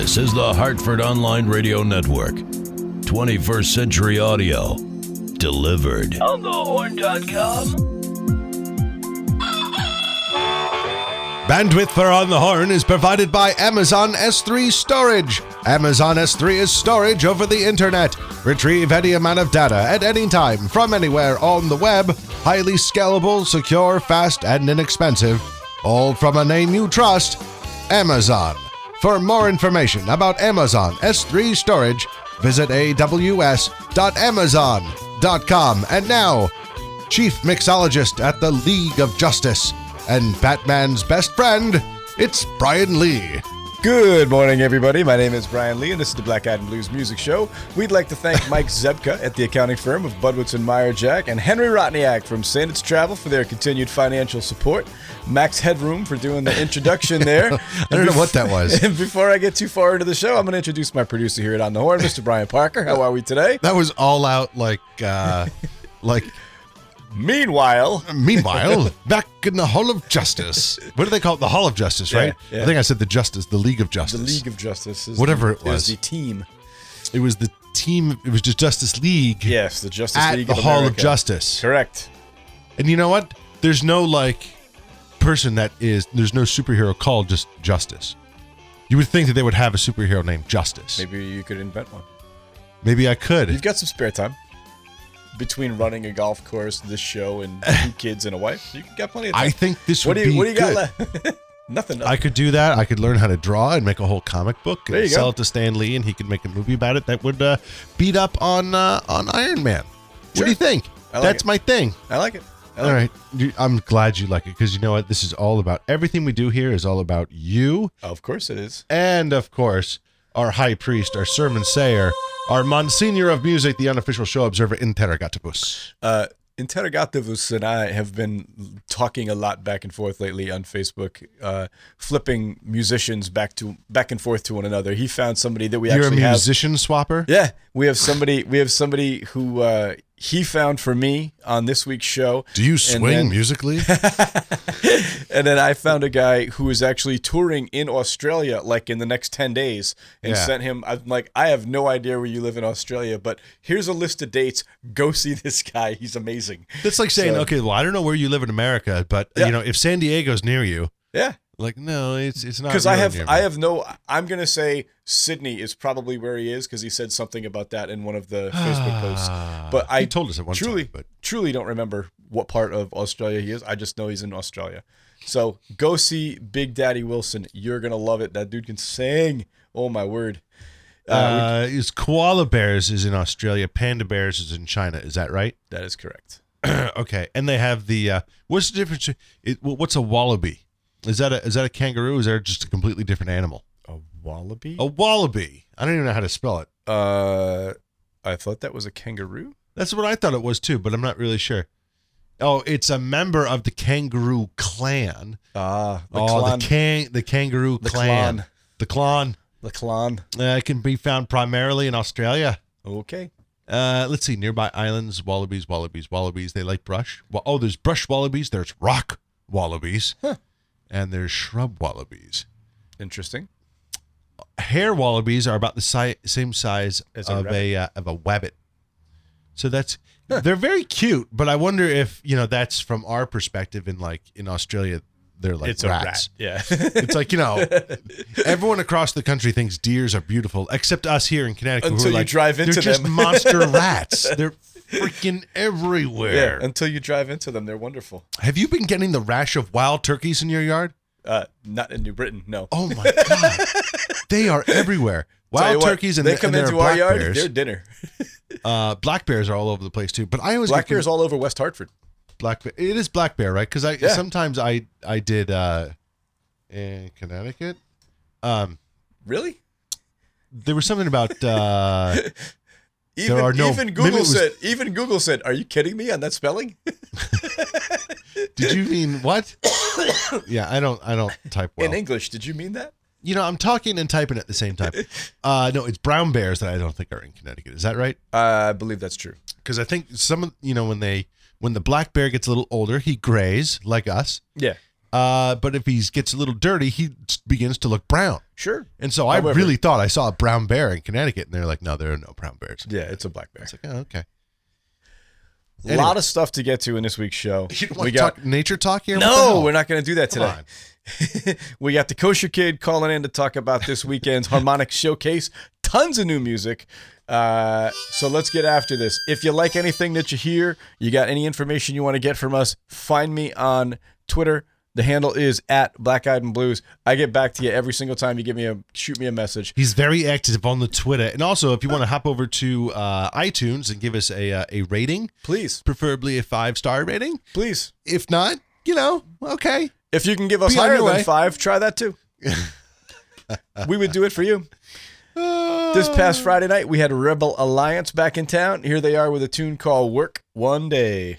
This is the Hartford Online Radio Network. 21st Century Audio. Delivered. On thehorn.com. Bandwidth for On the Horn is provided by Amazon S3 Storage. Amazon S3 is storage over the internet. Retrieve any amount of data at any time from anywhere on the web. Highly scalable, secure, fast, and inexpensive. All from a name you trust Amazon. For more information about Amazon S3 Storage, visit aws.amazon.com. And now, Chief Mixologist at the League of Justice and Batman's best friend, it's Brian Lee. Good morning, everybody. My name is Brian Lee, and this is the Black Eyed and Blues Music Show. We'd like to thank Mike Zebka at the accounting firm of Budwitz and Meyer Jack, and Henry Rotniak from Sandits Travel for their continued financial support. Max Headroom for doing the introduction there. I don't know what that was. And before I get too far into the show, I'm going to introduce my producer here at On the Horn, Mr. Brian Parker. How are we today? That was all out like uh like Meanwhile, uh, meanwhile, back in the Hall of Justice. What do they call it? The Hall of Justice, right? Yeah, yeah. I think I said the Justice, the League of Justice. the League of Justice is Whatever the, it was. the team. It was the team it was just Justice League Yes, the Justice at League the of Hall of Justice. Correct. And you know what? There's no like person that is there's no superhero called just Justice. You would think that they would have a superhero named Justice. Maybe you could invent one. Maybe I could. You've got some spare time between running a golf course, this show, and two kids and a wife. You got plenty of time. I think this what would do you be What do you good. got left? Nothing. I could do that. I could learn how to draw and make a whole comic book and sell go. it to Stan Lee, and he could make a movie about it that would uh, beat up on uh, on Iron Man. What Sure. do you think? Like That's it. my thing. I like it. I like All right, You- I'm glad you like it because you know what? This is all about everything we do here is all about you. Of course it is. and of course our high priest, our sermon sayer, our Monsignor of Music, the unofficial show observer Interrogatibus. Uh, Interrogativus and I have been talking a lot back and forth lately on Facebook, uh, flipping musicians back to back and forth to one another. He found somebody that we You're a actually have. musician swapper. Yeah, we have somebody. We have somebody who uh, he found for me on this week's show. Do you swing then- musically? And then I found a guy who is actually touring in Australia, like in the next 10 days, and Yeah. sent him. I'm like, I have no idea where you live in Australia, but here's a list of dates. Go see this guy. He's amazing. That's like saying, So- okay, well, I don't know where you live in America, but Yeah. you know, if San Diego's near you, Yeah. Like, no, it's it's not. Because I have, I have no. I'm gonna say Sydney is probably where he is because he said something about that in one of the Facebook posts. But I He told us at one truly, time, but truly don't remember what part of Australia he is. I just know he's in Australia. So go see Big Daddy Wilson. You're gonna love it. That dude can sing. Oh my word. Uh, uh, is koala bears is in Australia, panda bears is in China. Is that right? that is correct. okay, and they have the uh, what's the difference? It, what's a wallaby? Is that a is that a kangaroo? Is that just a completely different animal? A wallaby. A wallaby. I don't even know how to spell it. Uh, I thought that was a kangaroo. That's what I thought it was too, but I'm not really sure. Oh, it's a member of the kangaroo clan. Ah, the oh, clan. the can the kangaroo The clan. clan. The clan. the clan. Uh, it can be found primarily in Australia. Okay. Uh, let's see, nearby islands, wallabies, wallabies, wallabies. They like brush. Wa- Oh, there's brush wallabies. There's rock wallabies, Huh. And there's shrub wallabies. Interesting. Hare wallabies are about the si- same size As a of a uh, of a wabbit. So that's they're very cute, but I wonder if you know that's from our perspective in like in Australia, they're like it's rats. a rat. Yeah. It's like you know, everyone across the country thinks deers are beautiful, except us here in Connecticut. who Until are you like, drive into they're just them." monster rats. They're freaking everywhere. yeah. Until you drive into them, they're wonderful. Have you been getting the rash of wild turkeys in your yard? Uh, not in New Britain. No. Oh my god, they are everywhere. Wild what, turkeys and they and come are into our yard. bears. They're dinner. Uh, black bears are all over the place too. But I always Black bears all over West Hartford. black. Bear. It is black bear, right? Because I Yeah. sometimes I I did uh, in Connecticut. Um, Really? there was something about uh, Even, are no- even Google was- said. Even Google said, "Are you kidding me on that spelling?" Did you mean what? yeah, I don't. I don't type well. in English, did you mean that? you know, I'm talking and typing at the same time. Uh, no, it's brown bears that I don't think are in Connecticut. Is that right? I believe that's true. Because I think some of you know when they when the black bear gets a little older, he grays like us. Yeah. Uh, but if he gets a little dirty, he begins to look brown. Sure. And so I really thought I saw a brown bear in Connecticut, and they're like, no, there are no brown bears. Yeah, it's a black bear. It's like, oh, okay. A lot of stuff to get to in this week's show. We got talk nature talk here? No, we're not going to do that Come today. we got the kosher kid calling in to talk about this weekend's harmonic showcase. Tons of new music. Uh, so let's get after this. If you like anything that you hear, you got any information you want to get from us, find me on Twitter. The handle is at Black Eyed and Blues. I get back to you every single time you give me a shoot me a message. He's very active on the Twitter, and also if you want to hop over to uh, iTunes and give us a uh, a rating, Please, preferably a five star rating. please. If not, you know, okay. If you can give us Be higher than way. five, try that too. we would do it for you. This past Friday night, we had Rebel Alliance back in town. Here they are with a tune called Work One Day.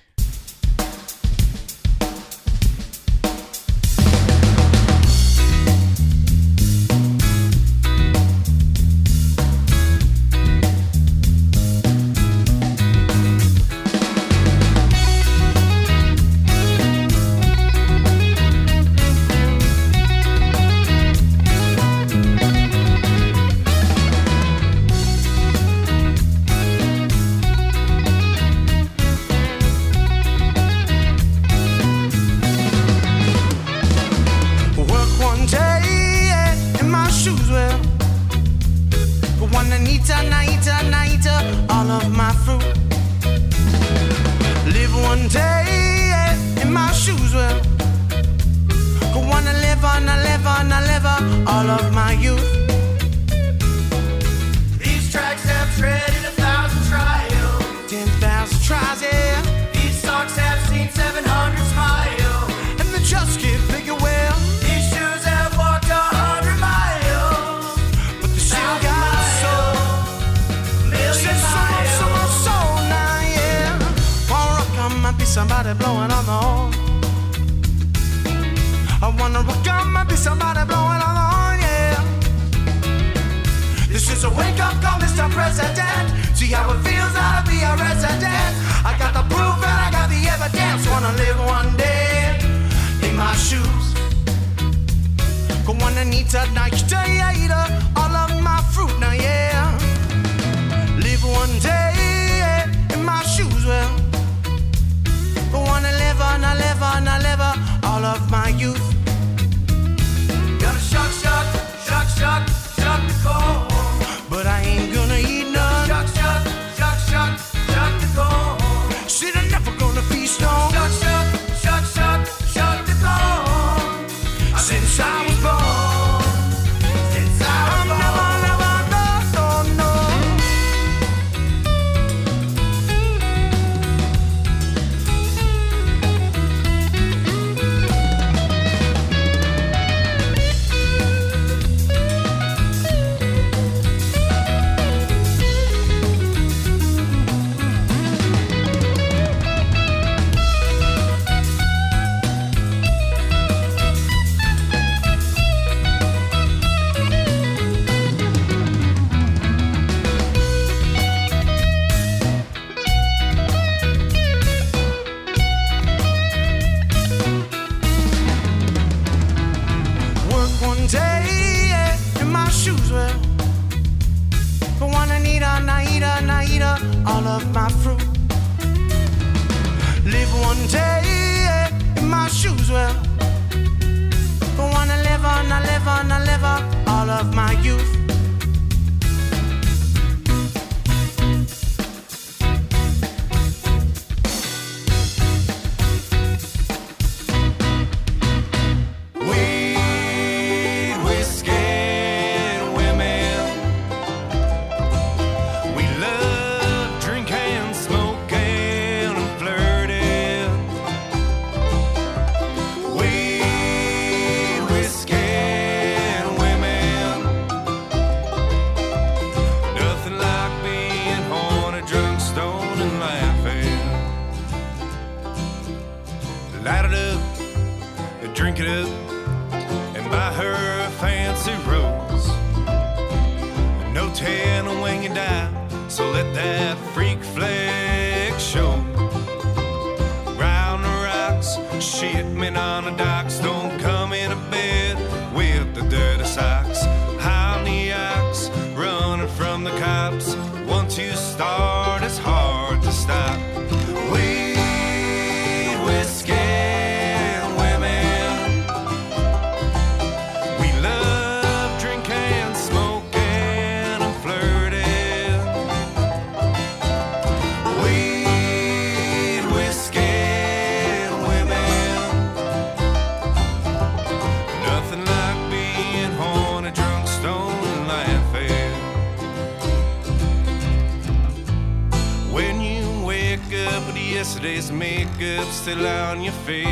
Still on your face.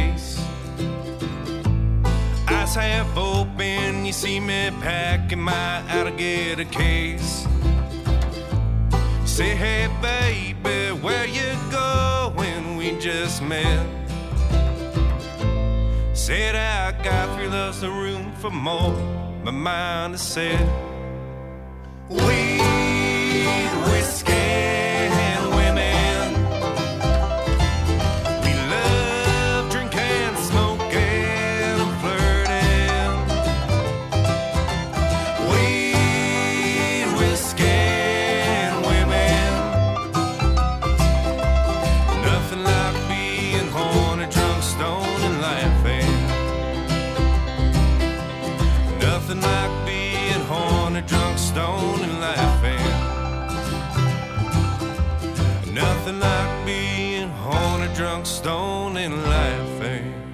And laughing.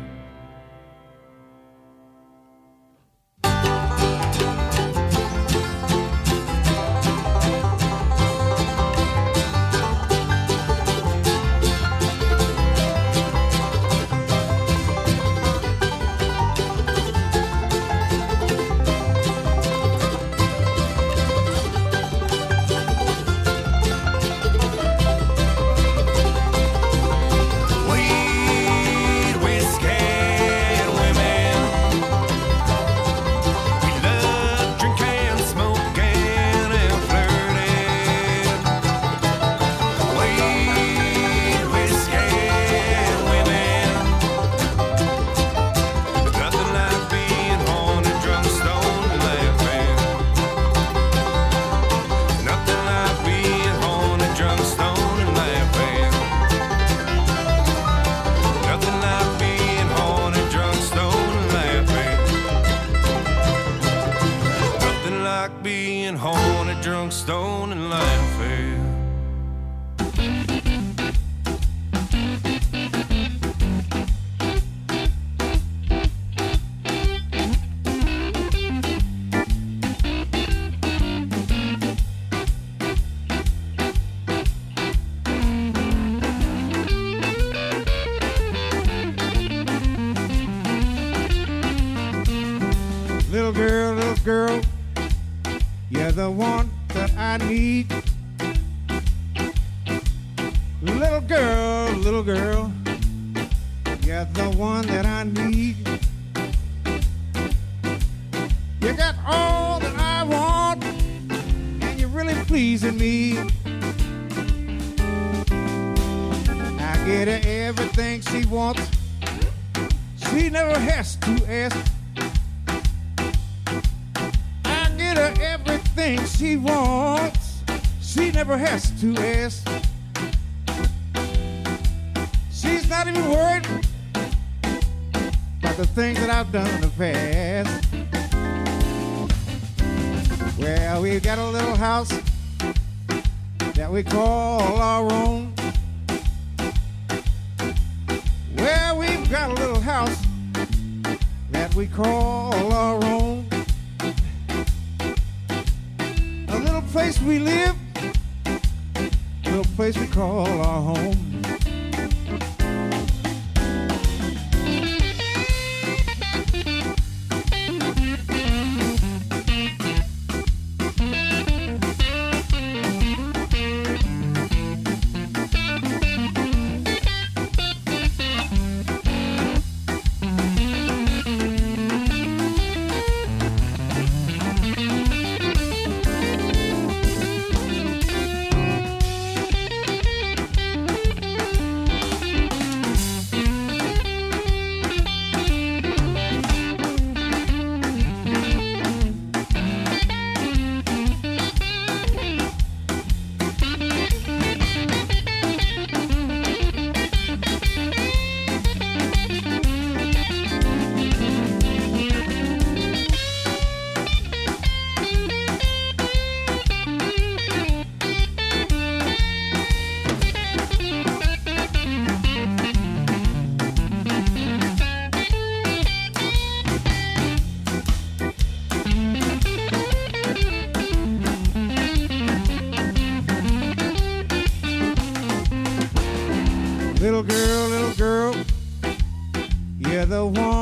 the one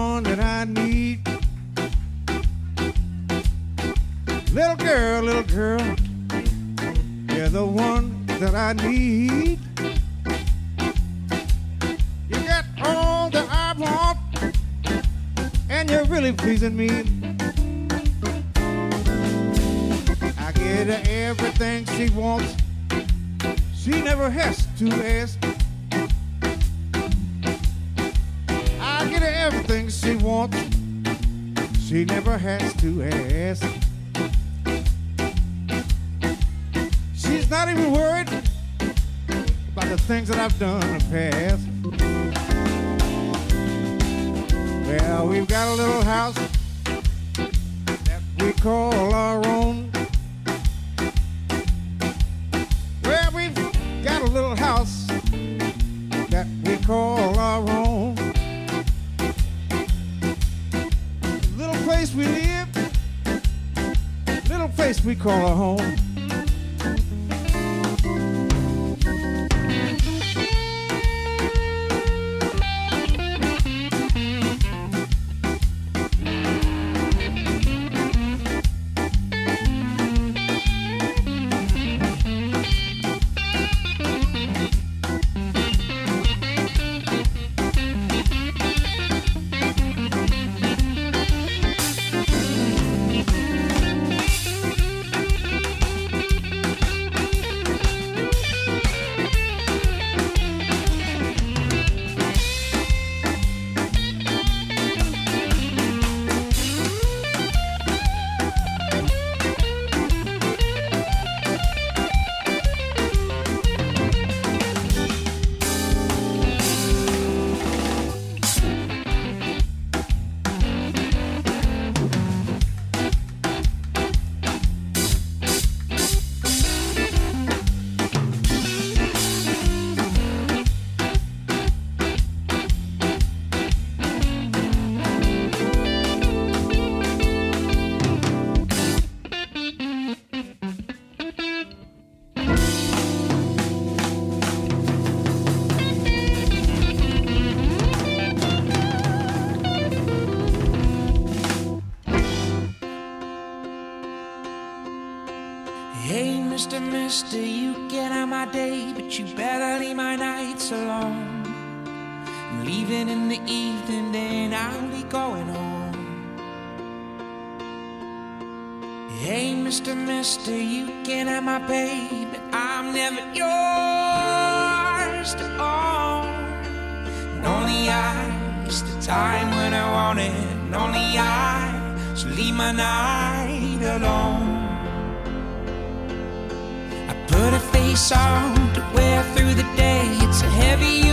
Mister, you get on my day, but you better leave my nights alone. I'm leaving in the evening, then I'll be going home. Hey, Mr. Mister, you can have my baby, I'm never yours to own. And only I is the time when I want it, and only I, so leave my night alone. song to wear through the day. It's a heavy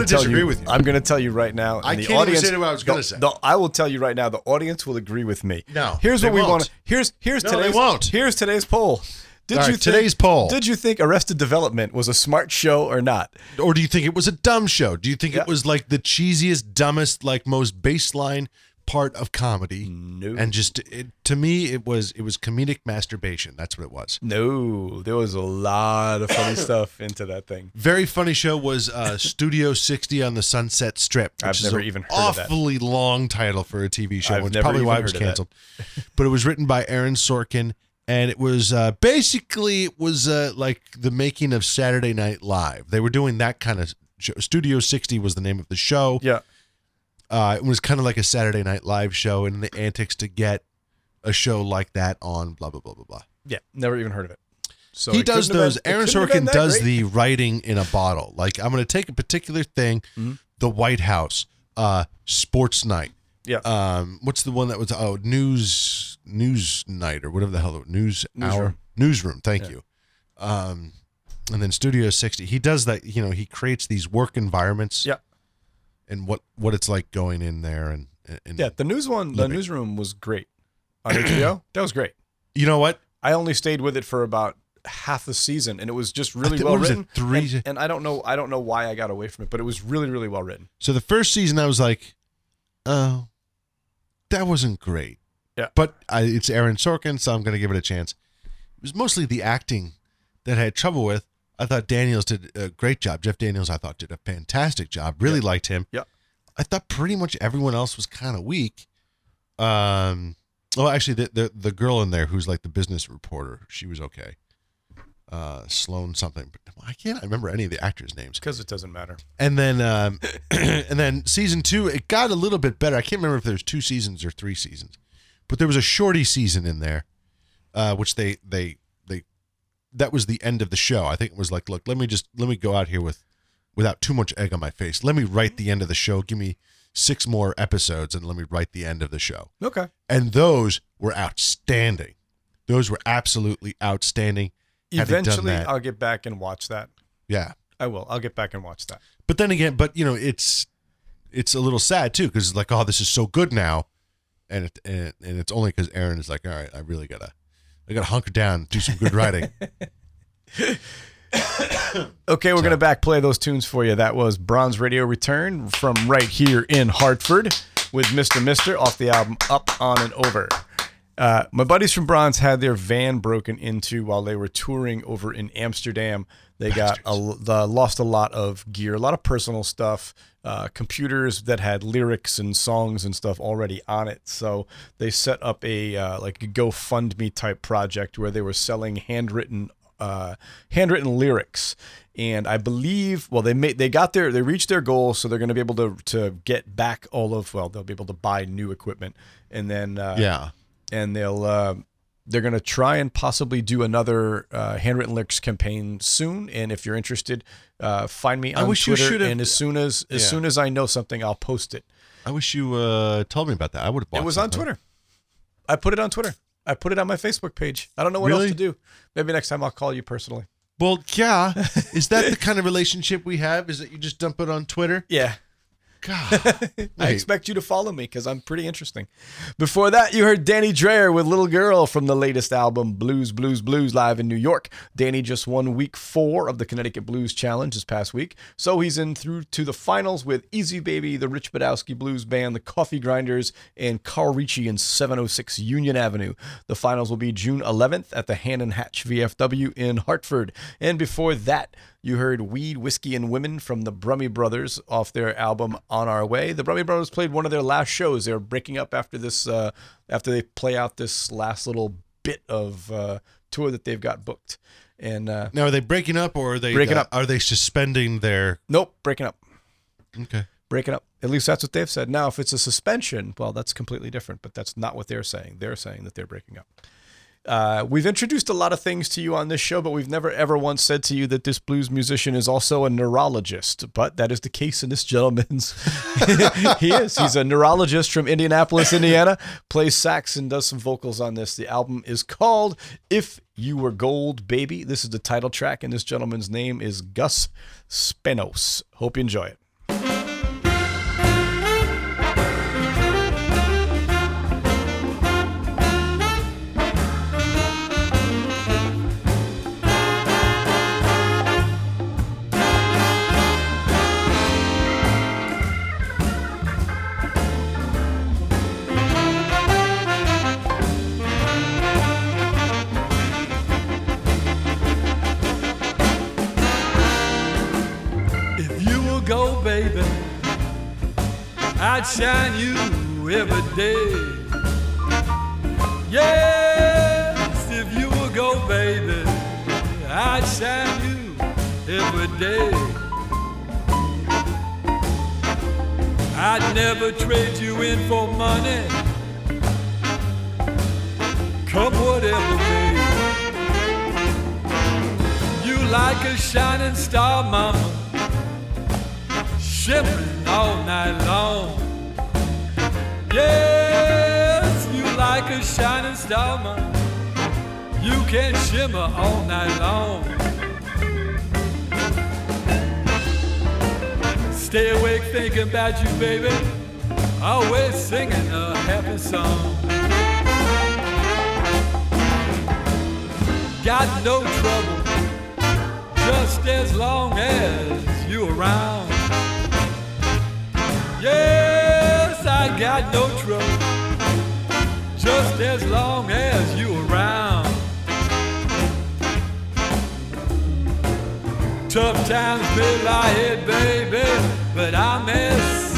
going to disagree you. with you. I'm going to tell you right now. I the can't even audience, say what I was gonna the- say. the- I will tell you right now. The audience will agree with me. No, Here's what we want. Here's here's No, they today's. won't. Here's today's poll. Did you think, today's poll. Did you think Arrested Development was a smart show or not? Or do you think it was a dumb show? Do you think Yeah. it was like the cheesiest, dumbest, like most baseline part of comedy? No. And just it, to me, it was it was comedic masturbation. That's what it was. No, there was a lot of funny stuff into that thing. Very funny show was uh, Studio 60 on the Sunset Strip. Which I've is never even heard of awfully long title for a TV show. I've It's never probably why it was heard of that. canceled. but it was written by Aaron Sorkin, and it was uh, basically it was uh, like the making of Saturday Night Live. They were doing that kind of show. Studio 60 was the name of the show. Yeah. Uh, it was kind of like a Saturday Night Live show, and the antics to get a show like that on blah blah blah blah blah. Yeah. Never even heard of it. So he it does those. been- Aaron couldn't have been Sorkin does great. the writing in a bottle. Like I'm going to take a particular thing, Mm-hmm. the White House, uh, Sports Night. Yeah. Um, what's the one that was oh News News Night or whatever the hell News Hour Newsroom. Newsroom. Thank you. Um, and then Studio 60. He does that. You know, he creates these work environments. Yeah. And what what it's like going in there and and Yeah. The news one, the newsroom was great on HBO. that was great. you know what I only stayed with it for about half the season, and it was just really well what was it, written. three- and, and I don't know, I don't know why I got away from it, but it was really, really well written. So the first season, I was like, oh, that wasn't great. Yeah. But I, it's Aaron Sorkin, so I'm going to give it a chance. It was mostly the acting that I had trouble with. I thought Daniels did a great job. Jeff Daniels, I thought, did a fantastic job. Really liked him. Yeah. I thought pretty much everyone else was kind of weak. Um, well, actually, the, the the girl in there who's like the business reporter, she was okay. Uh, Sloan something, but I can't remember any of the actors' names. because it doesn't matter. And then um, and then season two, it got a little bit better. I can't remember if there's two seasons or three seasons, but there was a shorty season in there, uh, which they they that was the end of the show. I think it was like, look, let me just let me go out here with without too much egg on my face. Let me write the end of the show. Give me six more episodes and let me write the end of the show. Okay. And those were outstanding. Those were absolutely outstanding. Had they done Eventually, that- I'll get back and watch that. Yeah. I will. I'll get back and watch that. But then again, but you know, it's it's a little sad too because like, oh, this is so good now, and it, and, and it's only because Aaron is like, all right, I really gotta, I gotta hunker down, do some good writing. Okay, we're going to back play those tunes for you. That was Bronze Radio Return from right here in Hartford with Mr. Mister off the album Up, On, and Over. Uh, my buddies from Bronze had their van broken into while they were touring over in Amsterdam. They got a, the, lost a lot of gear, a lot of personal stuff, uh, computers that had lyrics and songs and stuff already on it. So they set up a uh, like a GoFundMe type project where they were selling handwritten uh, handwritten lyrics. And I believe, well, they made they got their they reached their goal, so they're going to be able to to get back all of well, they'll be able to buy new equipment, and then uh, yeah, and they'll uh, they're going to try and possibly do another uh, handwritten lyrics campaign soon. And if you're interested, uh, find me on I wish you Twitter. should've- and as soon as as Yeah. soon as I know something, I'll post it. I wish you uh, told me about that. I would have. Bought it was on Twitter. I put it on Twitter. I put it on my Facebook page. I don't know what Really? else to do. Maybe next time I'll call you personally. Well, yeah. Is that the kind of relationship we have? Is that you just dump it on Twitter? Yeah. God, I expect you to follow me because I'm pretty interesting. Before that, you heard Danny Dreyer with Little Girl from the latest album, Blues, Blues, Blues, live in New York. Danny just won week four of the Connecticut Blues Challenge this past week. So he's in through to the finals with Easy Baby, the Rich Badowski Blues Band, the Coffee Grinders, and Carl Ricci in 706 Union Avenue. The finals will be June 11th at the Hannon Hatch VFW in Hartford. And before that, you heard Weed, Whiskey, and Women from the Brummy Brothers off their album on our way. The Brummy Brothers played one of their last shows. They're breaking up after this, uh, after they play out this last little bit of uh, tour that they've got booked. And uh, Now, are they breaking up or are they Breaking uh, up. Are they suspending their? nope, breaking up. Okay. breaking up. At least that's what they've said. Now, if it's a suspension, well, that's completely different, but that's not what they're saying. They're saying that they're breaking up. Uh, we've introduced a lot of things to you on this show, but we've never ever once said to you that this blues musician is also a neurologist. But that is the case in this gentleman's. he is. He's a neurologist from Indianapolis, Indiana, plays sax and does some vocals on this. The album is called If You Were Gold, Baby. This is the title track, and this gentleman's name is Gus Spenos. Hope you enjoy it. I'd shine you every day. Yes, if you will go, baby, I'd shine you every day. I'd never trade you in for money. Come whatever may. You like a shining star, mama shimmering shining star, man. You can shimmer all night long. Stay awake thinking about you, baby. Always singing a happy song. Got no trouble, just as long as you around. Yes, I got no trouble, just as long as you around. Tough times may lie ahead, baby, but I'm as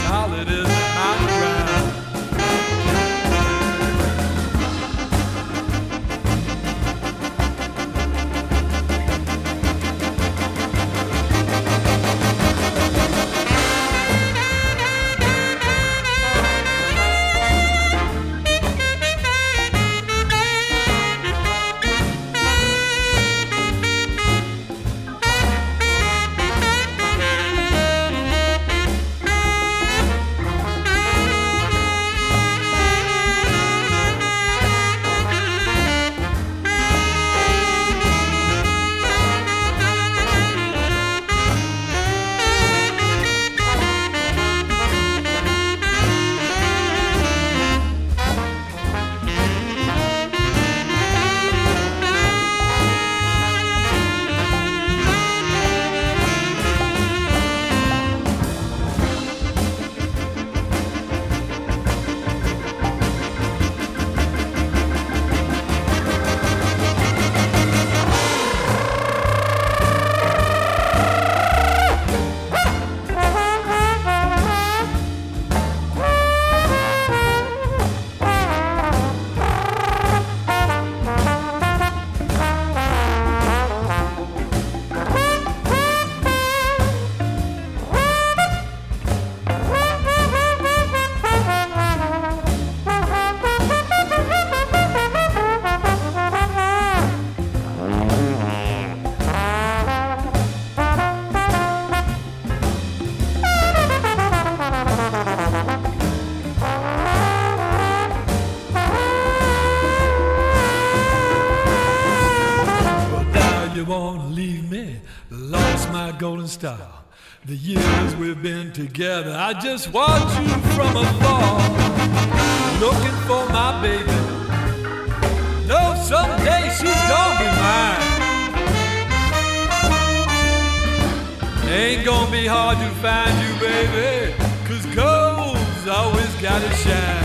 The years we've been together, I just watch you from afar, looking for my baby. No, someday she's gonna be mine. Ain't gonna be hard to find you, baby, cause gold's always gotta shine.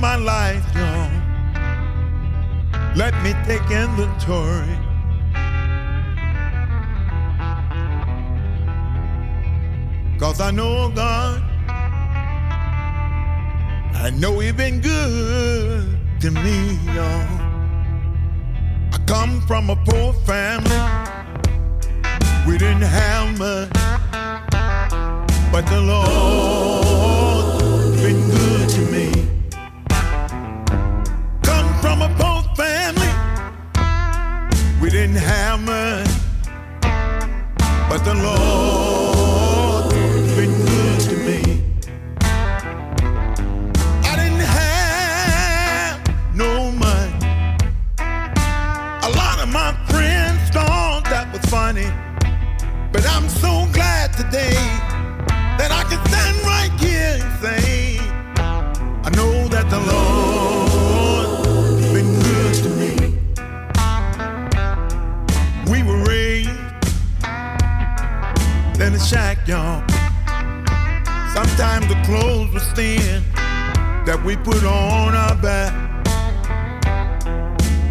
my life down. Let me take inventory. Cause I know God, I know He's been good to me, y'all. I come from a poor family. We didn't have much, but the Lord. been but the Lord. y'all. Sometimes the clothes were thin that we put on our back.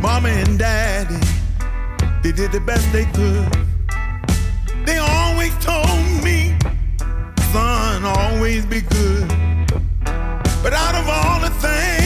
Mama and daddy, they did the best they could. They always told me, son, always be good. But out of all the things,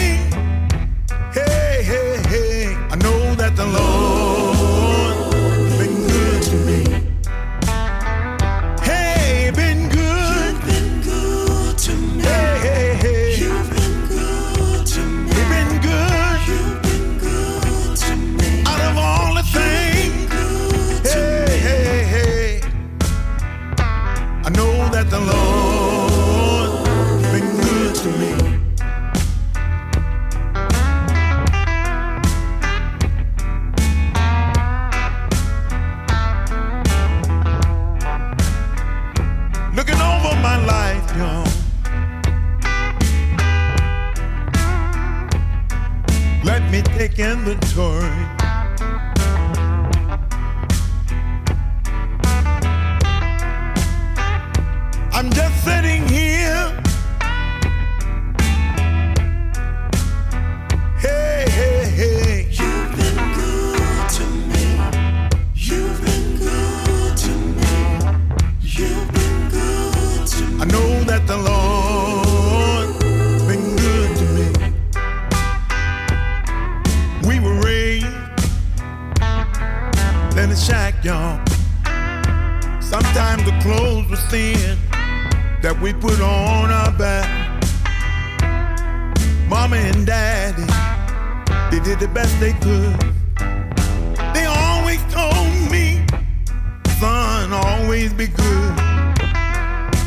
always be good.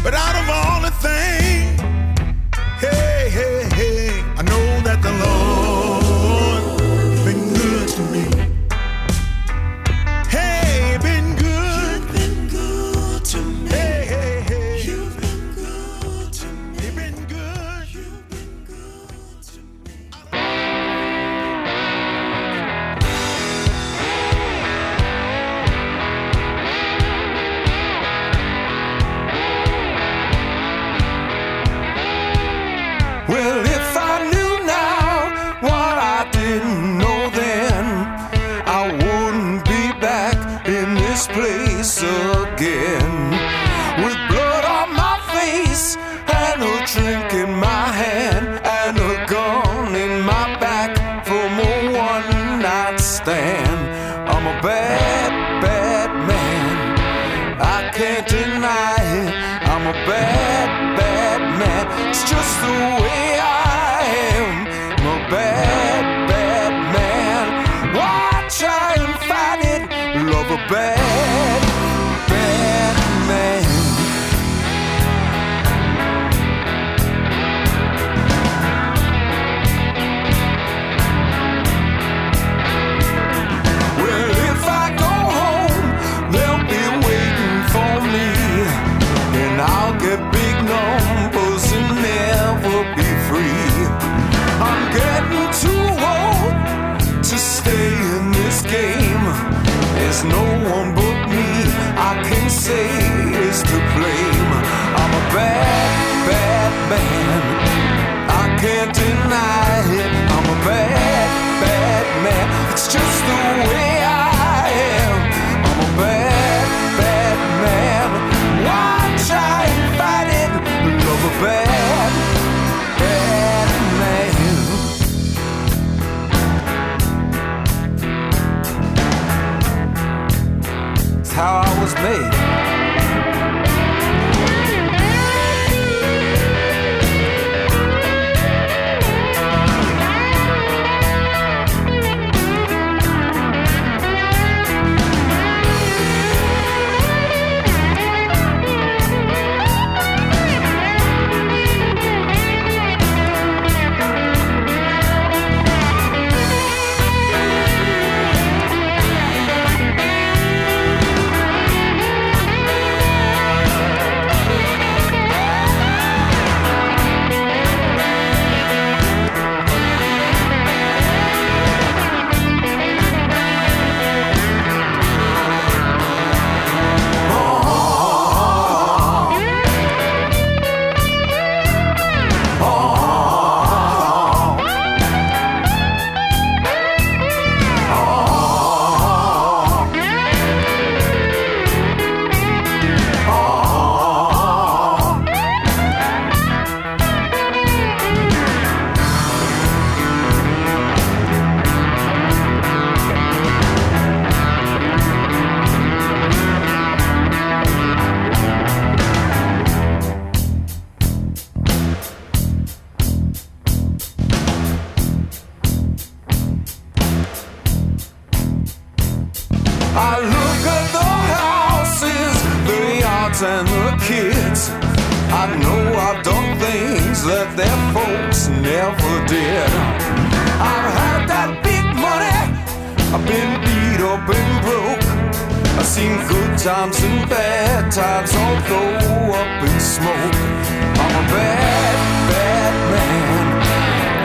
But I that their folks never did. I've had that big money, I've been beat up and broke. I've seen good times and bad times all go up in smoke. I'm a bad, bad man.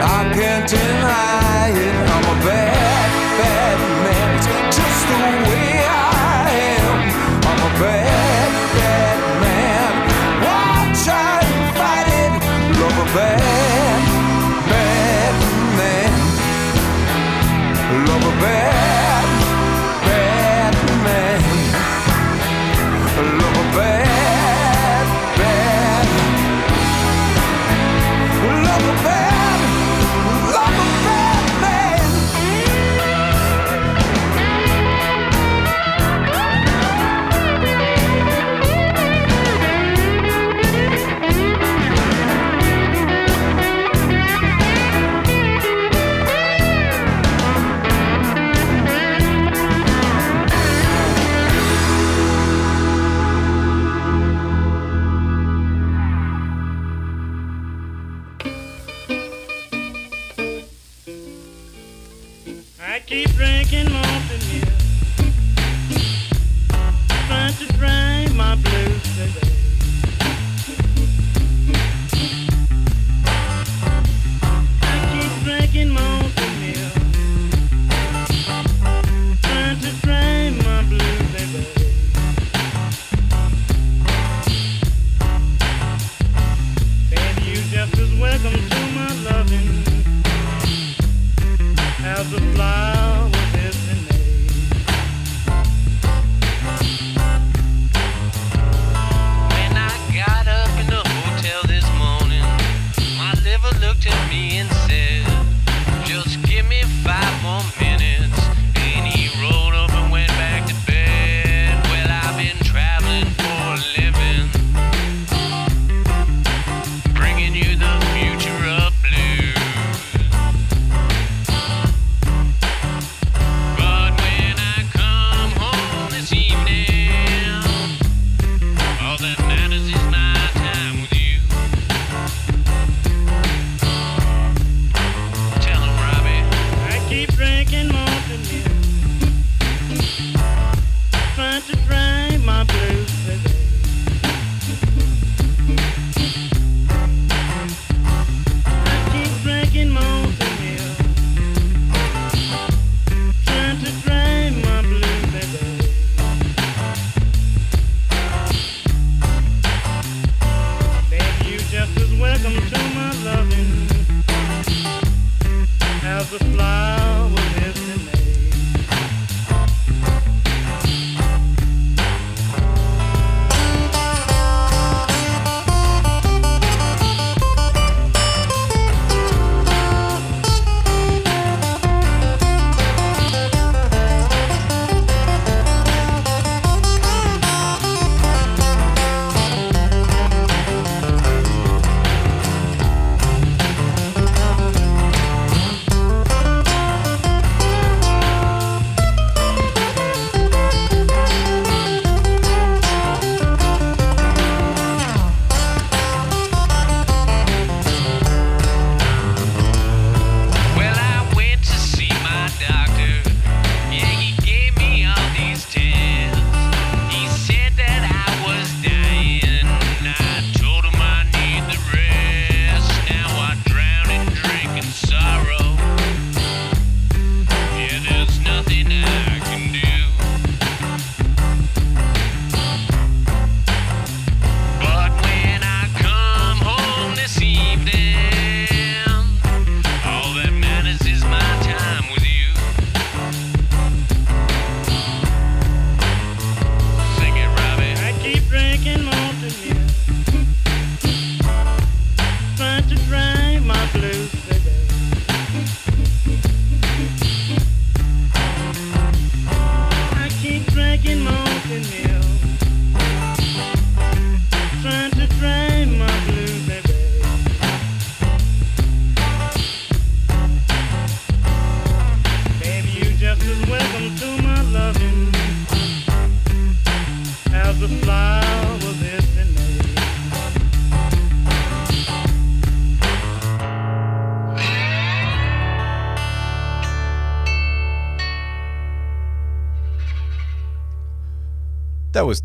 I can't deny it. I'm a bad, bad man. bad, bad man. Love a bad.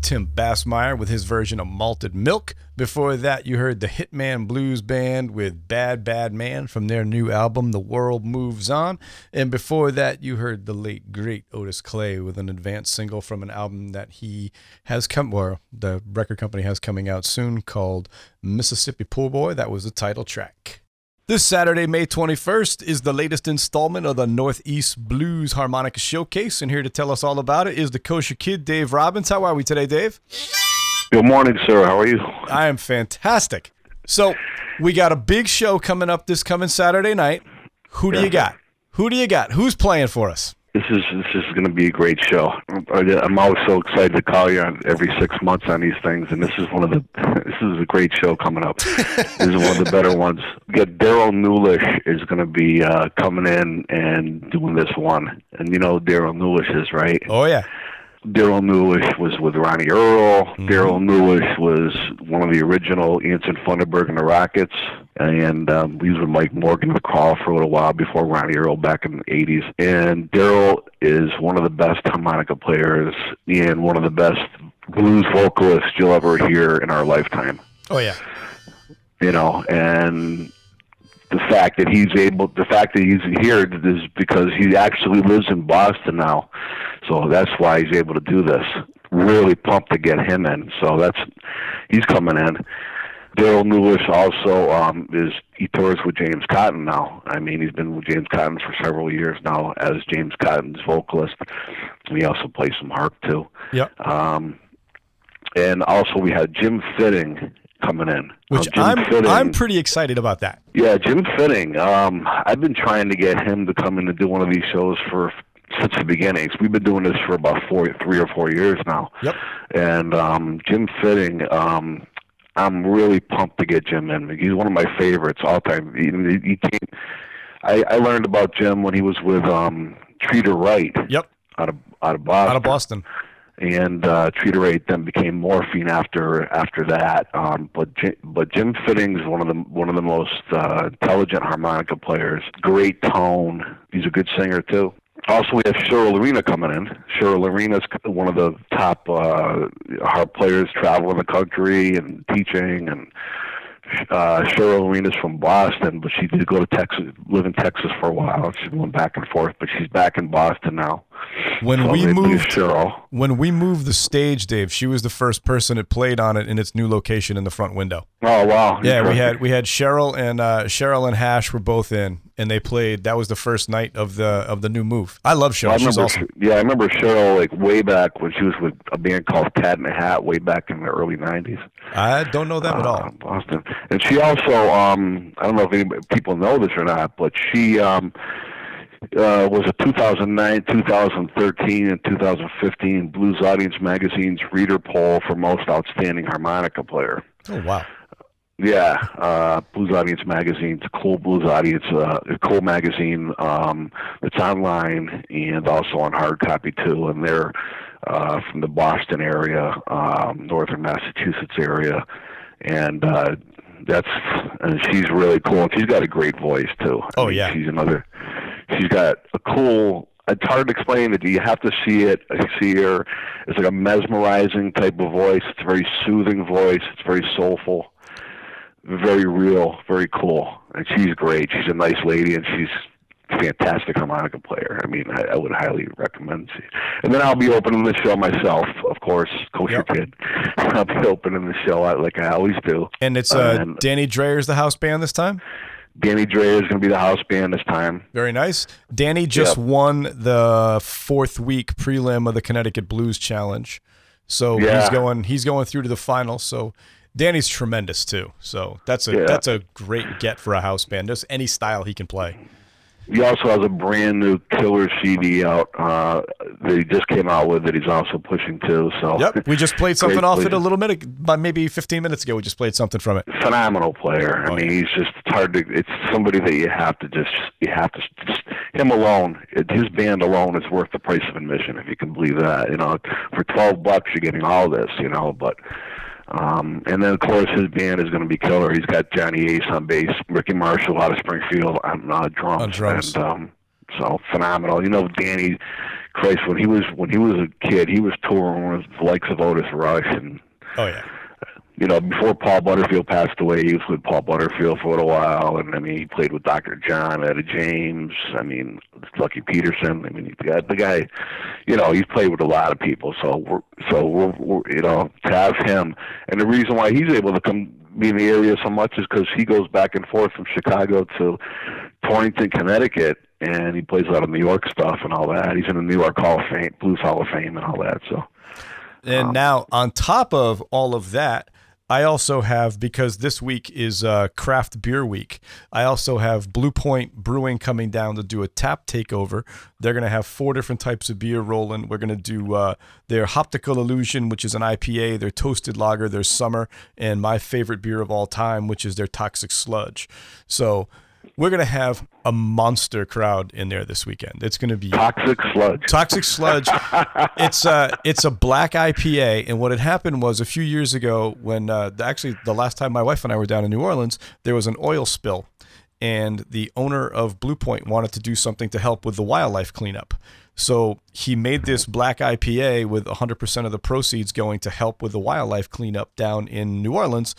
Tim Bassmeyer with his version of Malted Milk. Before that, you heard the Hitman Blues Band with Bad Bad Man from their new album, The World Moves On. And before that, you heard the late, great Otis Clay with an advanced single from an album that he has come, or the record company has coming out soon called Mississippi Poor Boy. That was the title track. This Saturday, May 21st, is the latest installment of the Northeast Blues Harmonica Showcase. And here to tell us all about it is the Kosher Kid, Dave Robbins. How are we today, Dave? Good morning, sir. How are you? I am fantastic. So, we got a big show coming up this coming Saturday night. Who do you got? Who do you got? Who's playing for us? This is this is going to be a great show. I'm always so excited to call you on every six months on these things, and this is one of the this is a great show coming up. this is one of the better ones. Got Darrell Nulisch is going to be uh, coming in and doing this one, and you know Darrell Nulisch is right. Oh yeah. Darrell Nulisch was with Ronnie Earl. Darrell Nulisch was one of the original Anson Funderburgh and the Rockets, and um, he was with Mike Morgan McCall for a little while before Ronnie Earl back in the '80s. And Darrell is one of the best harmonica players and one of the best blues vocalists you'll ever hear in our lifetime. Oh yeah. You know, and the fact that he's able, the fact that he's here is because he actually lives in Boston now, so that's why he's able to do this. Really pumped to get him in, so that's he's coming in. Darrell Nulisch also um, is he tours with James Cotton now. I mean, he's been with James Cotton for several years now as James Cotton's vocalist. He also plays some harp too. Yeah. Um, and also we had Jim Fitting coming in. Which Now, I'm Fitting- I'm pretty excited about that. yeah, Jim Fitting. Um, I've been trying to get him to come in and do one of these shows for since the beginnings. We've been doing this for about four, three or four years now. Yep. And um, Jim Fitting, um, I'm really pumped to get Jim in. He's one of my favorites all time. He, he came. I, I learned about Jim when he was with um, Treat Her Right. Yep. Out of out of Boston. Out of Boston. And uh, Treat Her Right then became Morphine after after that. Um, but Jim, but Jim Fittings one of the one of the most uh, intelligent harmonica players. Great tone. He's a good singer too. Also, we have Cheryl Arena coming in. Cheryl Arena's one of the top uh, harp players traveling the country and teaching. And uh, Cheryl Arena's from Boston, but she did go to Texas, live in Texas for a while. She went back and forth, but she's back in Boston now. When we moved when we moved the stage, Dave, she was the first person that played on it in its new location in the front window. Oh wow! Yeah, we had we had Cheryl and uh, Cheryl and Hash were both in, and they played. That was the first night of the of the new move. I love Cheryl. I She's remember, awesome. yeah, I remember Cheryl like way back when she was with a band called Cat in the Hat way back in the early '90s. I don't know them at uh, all. Boston, and she also, um, I don't know if anybody, people know this or not, but she um, uh, was a 2009, 2013, and 2015 Blues Audience Magazine's reader poll for most outstanding harmonica player. Oh wow. Yeah, uh, Blues Audience Magazine. It's a cool blues audience, uh, a cool magazine um, that's online and also on hard copy too. And they're uh, from the Boston area, um, northern Massachusetts area, and uh, that's and she's really cool. And she's got a great voice too. I Oh, mean, yeah. she's another. She's got a cool. It's hard to explain it. You have to see it. See her. It's like a mesmerizing type of voice. It's a very soothing voice. It's very soulful very real, very cool, and she's great. She's a nice lady, and she's a fantastic harmonica player. I mean, I, I would highly recommend. She. And then I'll be opening the show myself, of course, Kosher Kid. I'll be opening the show like I always do. And it's uh, And Danny Dreyer's the house band this time. Danny Dreyer is going to be the house band this time. Very nice. Danny just Yep. won the fourth week prelim of the Connecticut Blues Challenge, so he's going he's going through to the final. So Danny's tremendous too. So that's a Yeah. that's a great get for a house band. Just any style he can play. He also has a brand new killer CD out uh, that he just came out with that he's also pushing too. So Yep, we just played something off it a little minute, maybe 15 minutes ago. We just played something from it. phenomenal player. I mean, he's just it's hard to. It's somebody that you have to just you have to just him alone. It, his band alone is worth the price of admission, if you can believe that. You know, for twelve bucks you're getting all this. You know, but. Um, and then of course his band is going to be killer. He's got Johnny Ace on bass, Ricky Marshall out of Springfield on uh, drums, On drums. and um, so phenomenal. You know, Danny, Christ, when he was when he was a kid, he was touring with the likes of Otis Rush and Oh yeah. You know, before Paul Butterfield passed away, he was with Paul Butterfield for a little while, and I mean, he played with Dr. John, Etta James. I mean, Lucky Peterson. I mean, the guy, the guy, you know, he's played with a lot of people. So, we're, so we're, we're, you know, to have him, and the reason why he's able to come be in the area so much is because he goes back and forth from Chicago to Torrington, Connecticut, and he plays a lot of New York stuff and all that. He's in the New York Hall of Fame, Blues Hall of Fame, and all that. So. And um, now, on top of all of that, I also have because this week is uh, craft beer week. I also have Blue Point Brewing coming down to do a tap takeover. They're going to have four different types of beer rolling. We're going to do uh, their Hoptical Illusion, which is an IPA, their Toasted Lager, their Summer, and my favorite beer of all time, which is their Toxic Sludge. So we're going to have a monster crowd in there this weekend. It's going to be Toxic Sludge. Toxic Sludge. it's a it's a black IPA, and what had happened was a few years ago when uh, actually the last time my wife and I were down in New Orleans, there was an oil spill, and the owner of Blue Point wanted to do something to help with the wildlife cleanup. So he made this black IPA with 100% of the proceeds going to help with the wildlife cleanup down in New Orleans,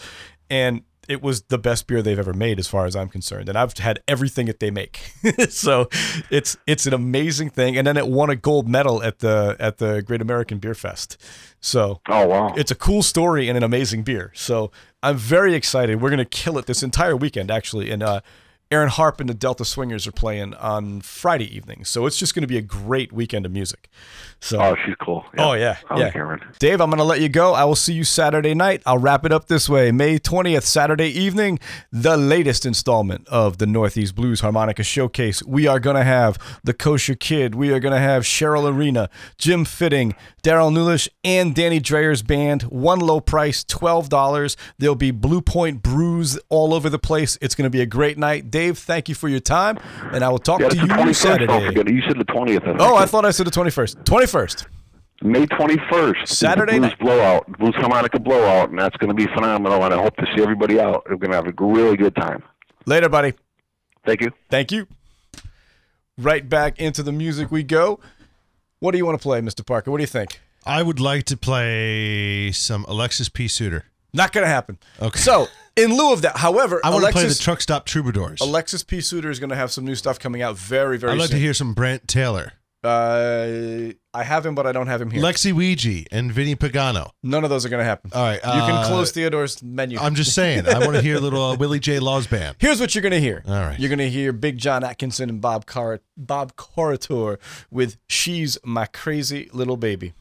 and it was the best beer they've ever made as far as I'm concerned. And I've had everything that they make. so it's it's an amazing thing. And then it won a gold medal at the at the Great American Beer Fest. So Oh wow. it's a cool story and an amazing beer. So I'm very excited. We're gonna kill it this entire weekend actually. And uh Erin Harpe and the Delta Swingers are playing on Friday evening. So it's just gonna be a great weekend of music. So Oh, she's cool. Oh yeah, I yeah. Aaron. Dave, I'm gonna let you go. I will see you Saturday night. I'll wrap it up this way: May 20th, Saturday evening, the latest installment of the Northeast Blues Harmonica Showcase. We are gonna have the Kosher Kid. We are gonna have Cheryl Arena, Jim Fitting, Darrell Nulisch, and Danny Dreyer's band. One low price, twelve dollars. There'll be Blue Point brews all over the place. It's gonna be a great night. Dave, thank you for your time, and I will talk Yeah, to you 21st. Saturday. Oh, forget. You said the 20th. I. Oh, I thought I said the 21st. 21st. May 21st. is the Saturday Blues night. Blowout, Blues Harmonica Blowout, and that's going to be phenomenal. And I hope to see everybody out. We're going to have a really good time. Later, buddy. Thank you. Thank you. Right back into the music we go. What do you want to play, Mr. Parker? What do you think? I would like to play some Alexis P. Suter. Not going to happen. Okay. So, in lieu of that, however, I want to play the Alexis, Truck Stop Troubadours. Alexis P. Suter is going to have some new stuff coming out very, very I'd like soon. to hear some Brant Taylor, Uh, I have him, but I don't have him here. Lexi Ouija, and Vinny Pagano. None of those are going to happen. All right. you can uh, close Theodore's menu. I'm just saying. I want to hear a little uh, Willie J. Laws band. Here's what you're gonna hear. All right. You're gonna hear Big Jon Atkinson and Bob Car- Bob Corritore with "She's My Crazy Little Baby."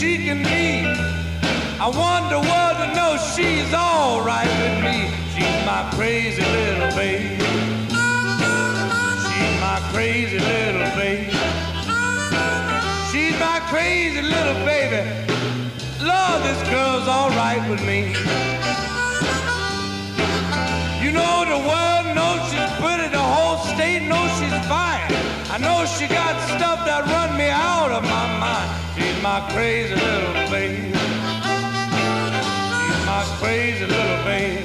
She can be. I the world to know she's alright with me. She's my crazy little baby. She's my crazy little baby. She's my crazy little baby. Lord, this girl's alright with me. You know the world knows she's pretty, the whole state knows she's fine. I know she got stuff that run me out of my mind. She's my crazy little baby. She's my crazy little baby.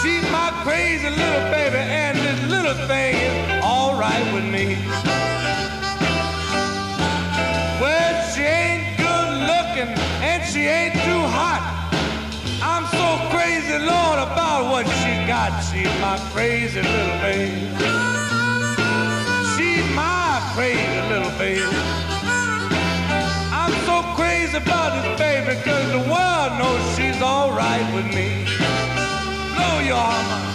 She's my crazy little baby, and this little thing is alright with me. Well, she ain't good looking, and she ain't too hot. I'm so crazy, Lord, about what she got. She's my crazy little baby. She's my crazy little baby. About this baby, cause the world knows she's alright with me. Blow your arm.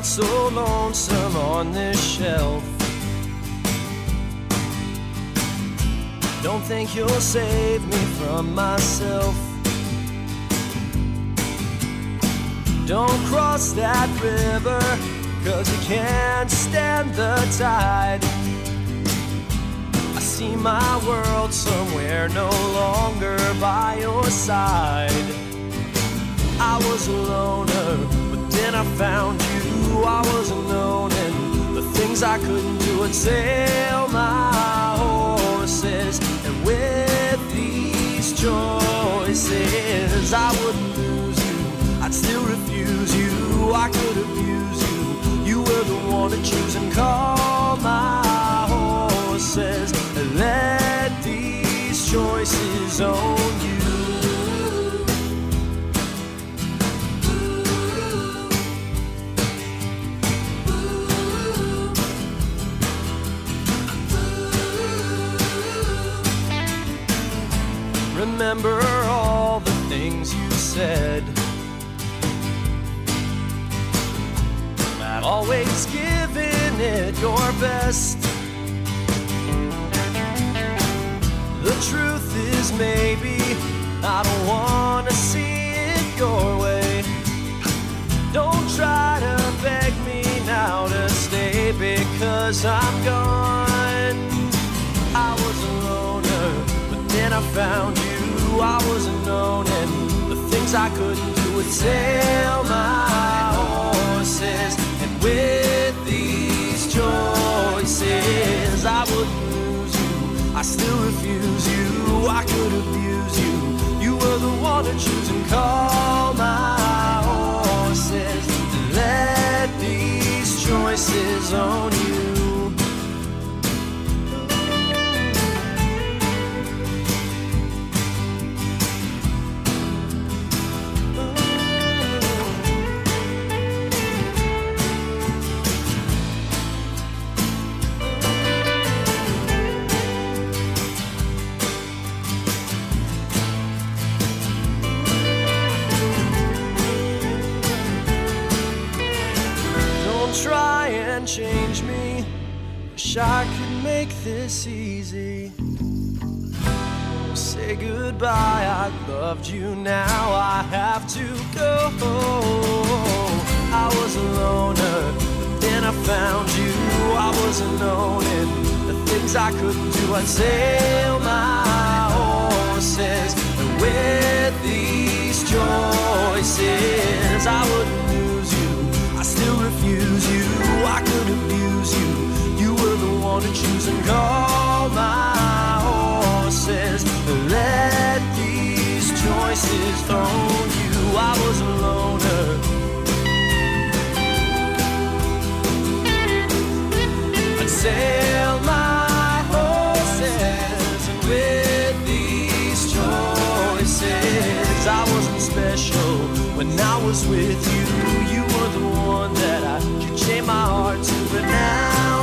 Not so lonesome on this shelf. Don't think you'll save me from myself. Don't cross that river, cause you can't stand the tide. I see my world somewhere no longer by your side. I was a loner, but then I found you. I wasn't known, and the things I couldn't do would sail my horses. And with these choices, I wouldn't lose you. I'd still refuse you. I could abuse you. You were the one to choose and call my horses. And let these choices own you. Remember all the things you said. Not always giving it your best. The truth is, maybe I don't wanna see it your way. Don't try to beg me now to stay because I'm gone. I was a loner, but then I found I wasn't known, and the things I couldn't do would sail my horses. And with these choices, I wouldn't lose you. I still refuse you. I could abuse you. You were the one to choose and call my horses. Let these choices own you. Change me. Wish I could make this easy. Say goodbye, I loved you, now I have to go. I was a loner, but then I found you. I wasn't and the things I couldn't do, I'd sail my horses. And with these choices, I wouldn't abuse you. You were the one to choose and call my horses. Let these choices own you. I was a loner. I'd sail my horses, and with these choices, I wasn't special when I was with you. You were the one that I chain my heart to, but now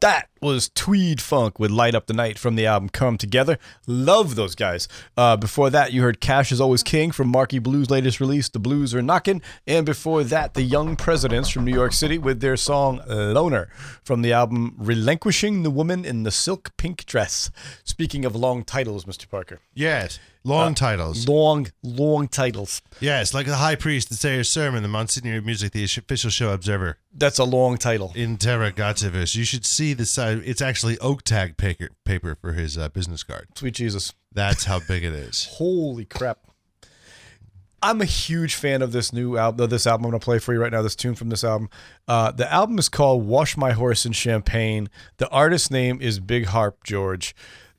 That was Tweed Funk with Light Up the Night from the album Come Together. Love those guys. Uh, before that, you heard Cash is Always King from Marky Blues' latest release, The Blues Are Knockin'. And before that, The Young Presidents from New York City with their song Loner from the album Relinquishing the Woman in the Silk Pink Dress. Speaking of long titles, Mr. Parker. Yes, long Uh, titles. Long, long titles. Yes, like the high priest that say his sermon, the Monsignor Music, the official show observer. That's a long title. Interrogativus. You should see the side. It's actually oak tag paper, paper for his uh, business card. Sweet Jesus. That's how big it is. Holy crap. I'm a huge fan of this new album. This album I'm going to play for you right now. This tune from this album. Uh, the album is called "Wash My Horse in Champagne." The artist's name is Big Harp George.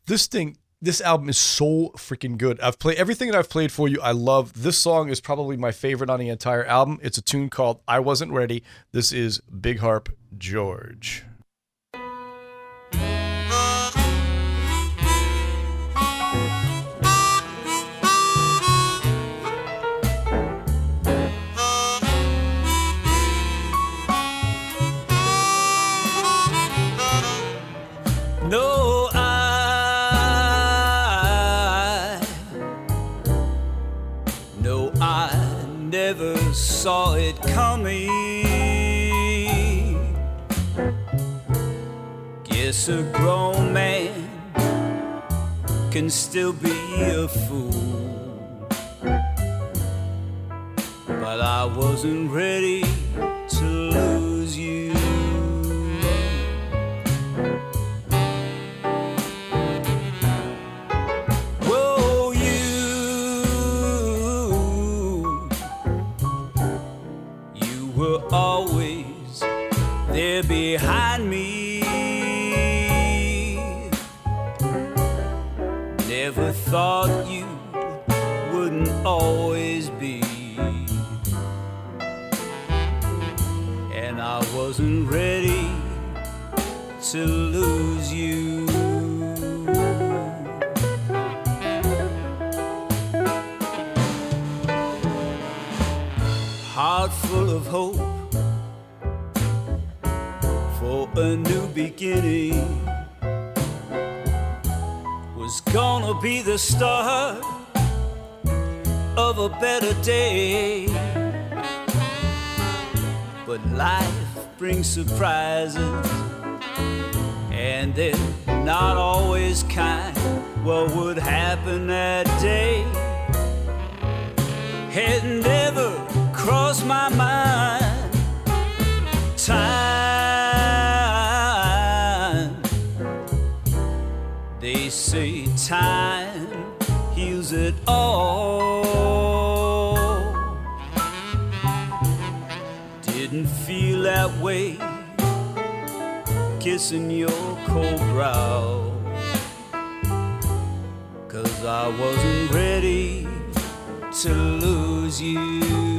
This thing, this album is so freaking good. I've played everything that I've played for you. I love this song. is probably my favorite on the entire album. It's a tune called "I Wasn't Ready." This is Big Harp George. Saw it coming. Guess a grown man can still be a fool, but I wasn't ready to lose thought you wouldn't always be. And I wasn't ready to lose you. Heart full of hope for a new beginning is gonna be the start of a better day. But life brings surprises, and they're not always kind. What would happen that day had never crossed my mind. Time time heals it all. Didn't feel that way kissing your cold brow. Cause I wasn't ready to lose you.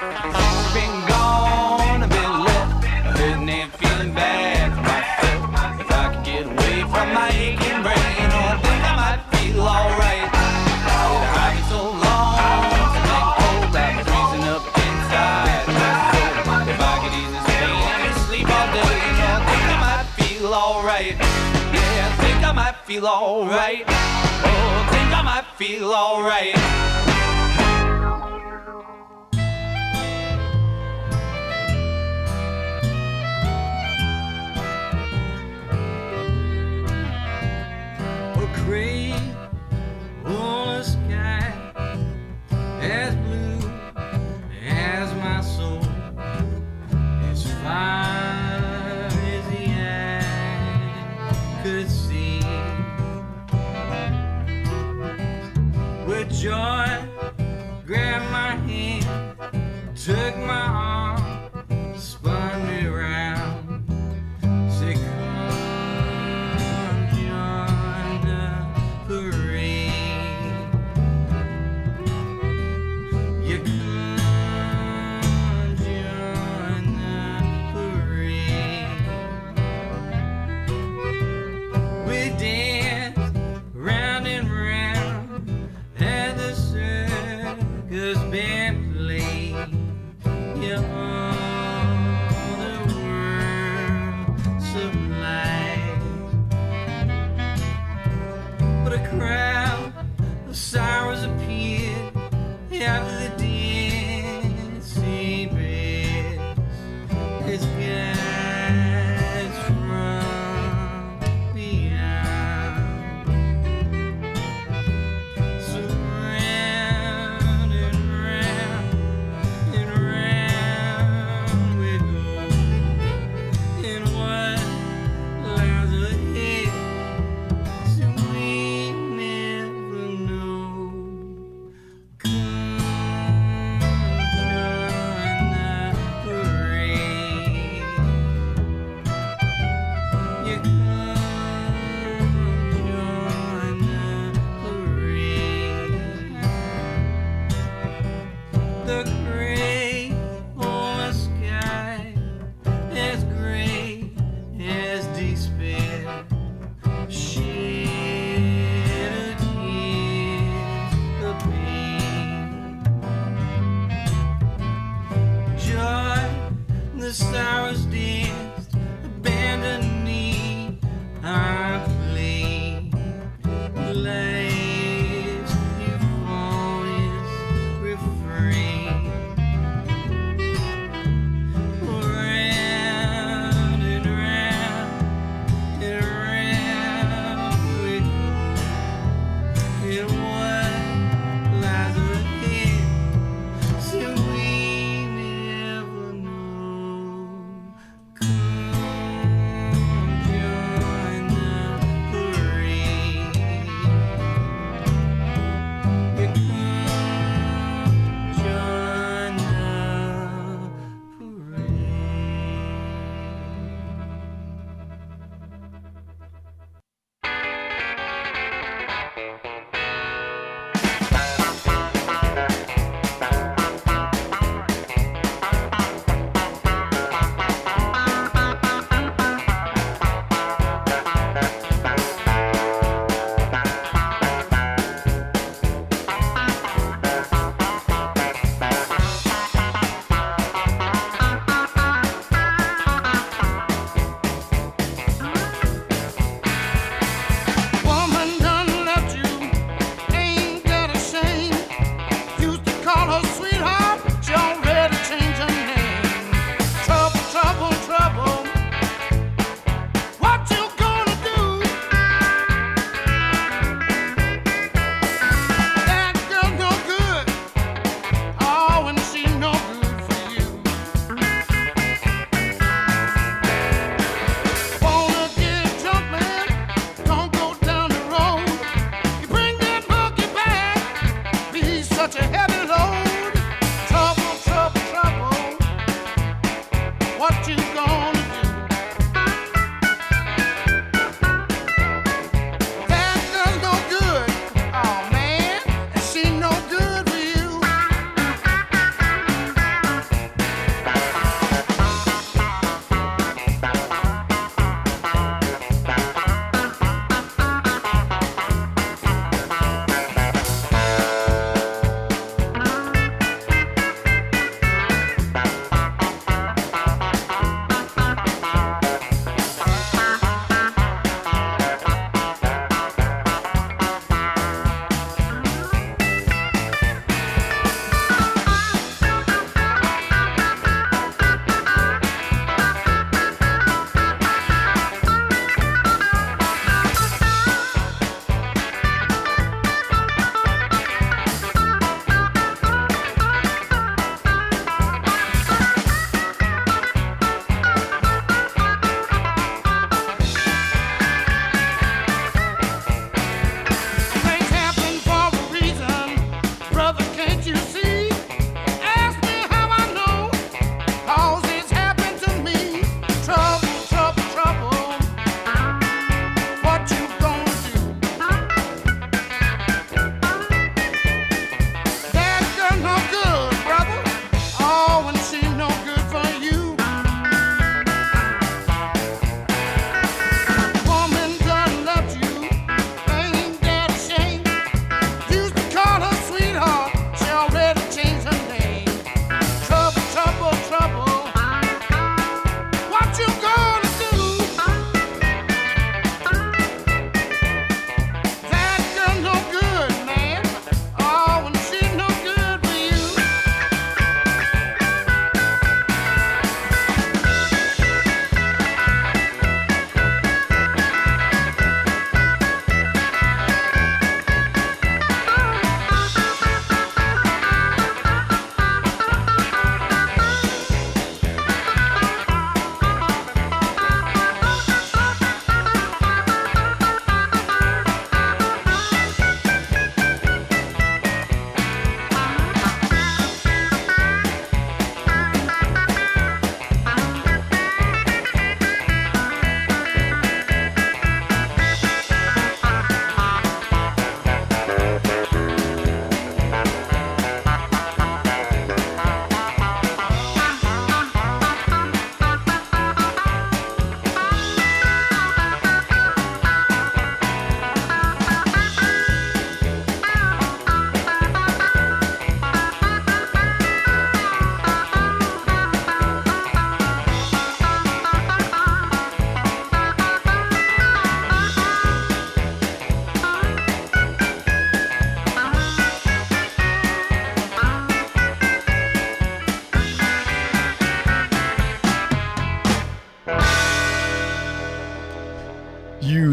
Feel alright. Oh, I can easily stay and sleep all day, oh, I think I might feel alright. Yeah, I think I might feel alright. Oh, think I might feel alright.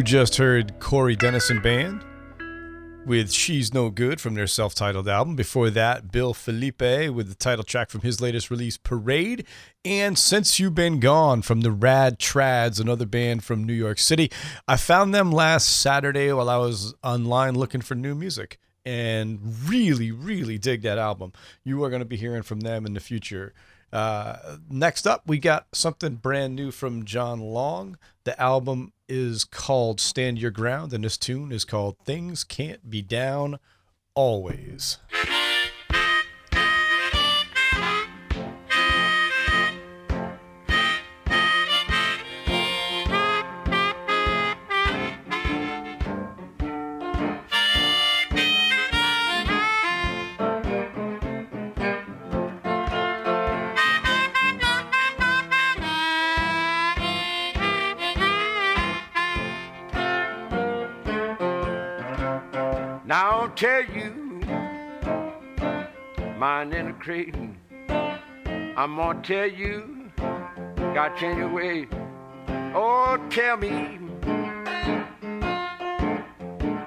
Just heard Corey Dennison Band with She's No Good from their self titled album. Before that, Bill Felipe with the title track from his latest release, Parade. And Since You've Been Gone from the Rad Trads, another band from New York City. I found them last Saturday while I was online looking for new music and really, really dig that album. You are going to be hearing from them in the future. Uh, next up, we got something brand new from John Long. The album is called Stand Your Ground, and this tune is called Things Can't Be Down Always. Tell you, mine in the cradle. I'm gonna tell you, gotta change your way. Oh, tell me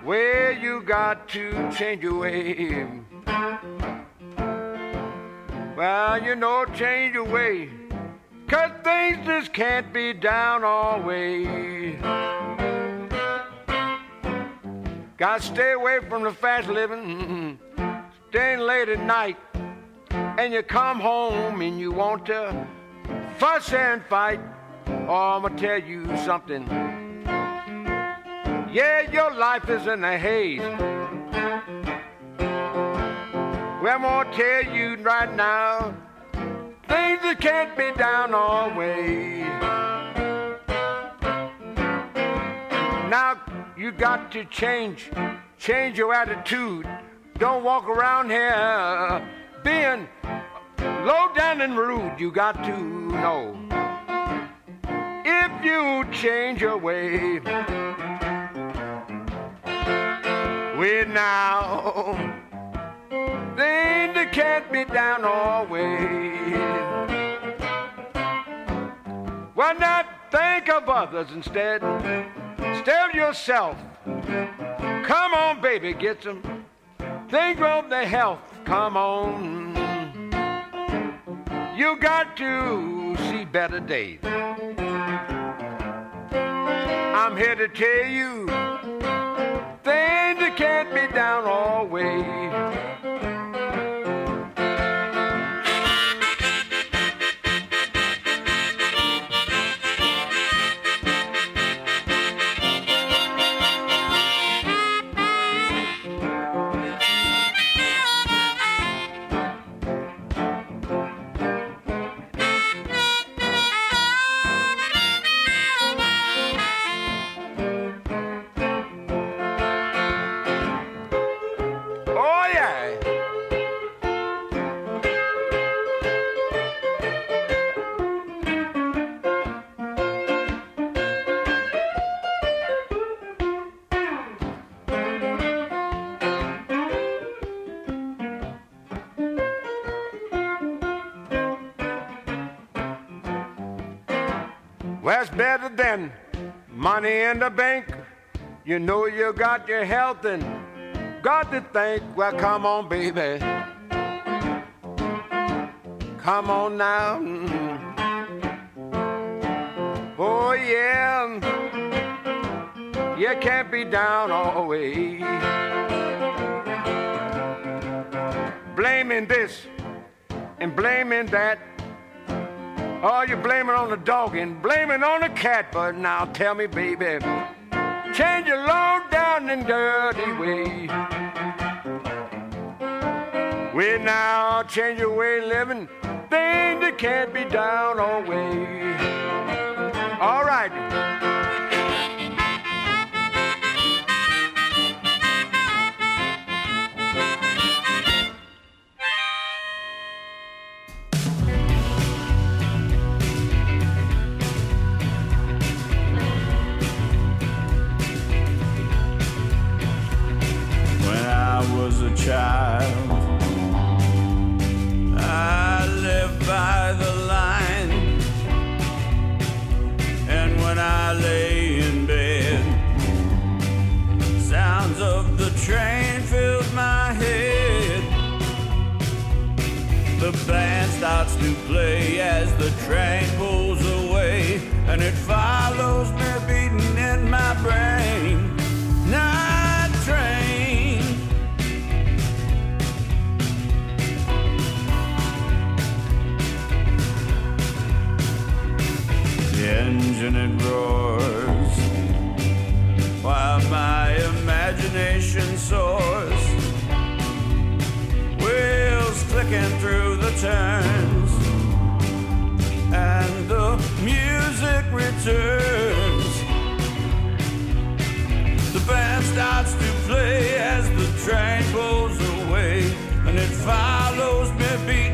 where you got to change your way. Well, you know, change your way. Cause things just can't be down always. Gotta stay away from the fast living, staying late at night, and you come home and you want to fuss and fight. Oh, I'm gonna tell you something. Yeah, your life is in a haze. Well, I'm gonna tell you right now, things that can't be down always. Now you got to change, change your attitude. Don't walk around here being low down and rude. You got to know if you change your way. we're now things that can't be done always. Why not think of others instead? Of yourself. Come on, baby, get some. Think of the health. Come on. You got to see better days. I'm here to tell you things can't be down always. It's better than money in the bank. You know you got your health and got to think. Well, come on, baby. Come on now. Mm-hmm. Oh, yeah. You can't be down always. Blaming this and blaming that. Oh, you're blaming on the dog and blaming on the cat. But now tell me, baby, change your low down and dirty way. We now change your way of living, things that can't be down always. All right. Child, I lived by the line. And when I lay in bed, sounds of the train fills my head. The band starts to play as the train pulls away, and it follows me beating in my brain. Engine it roars while my imagination soars. Wheels clicking through the turns, and the music returns. The band starts to play as the train pulls away, and it follows me beating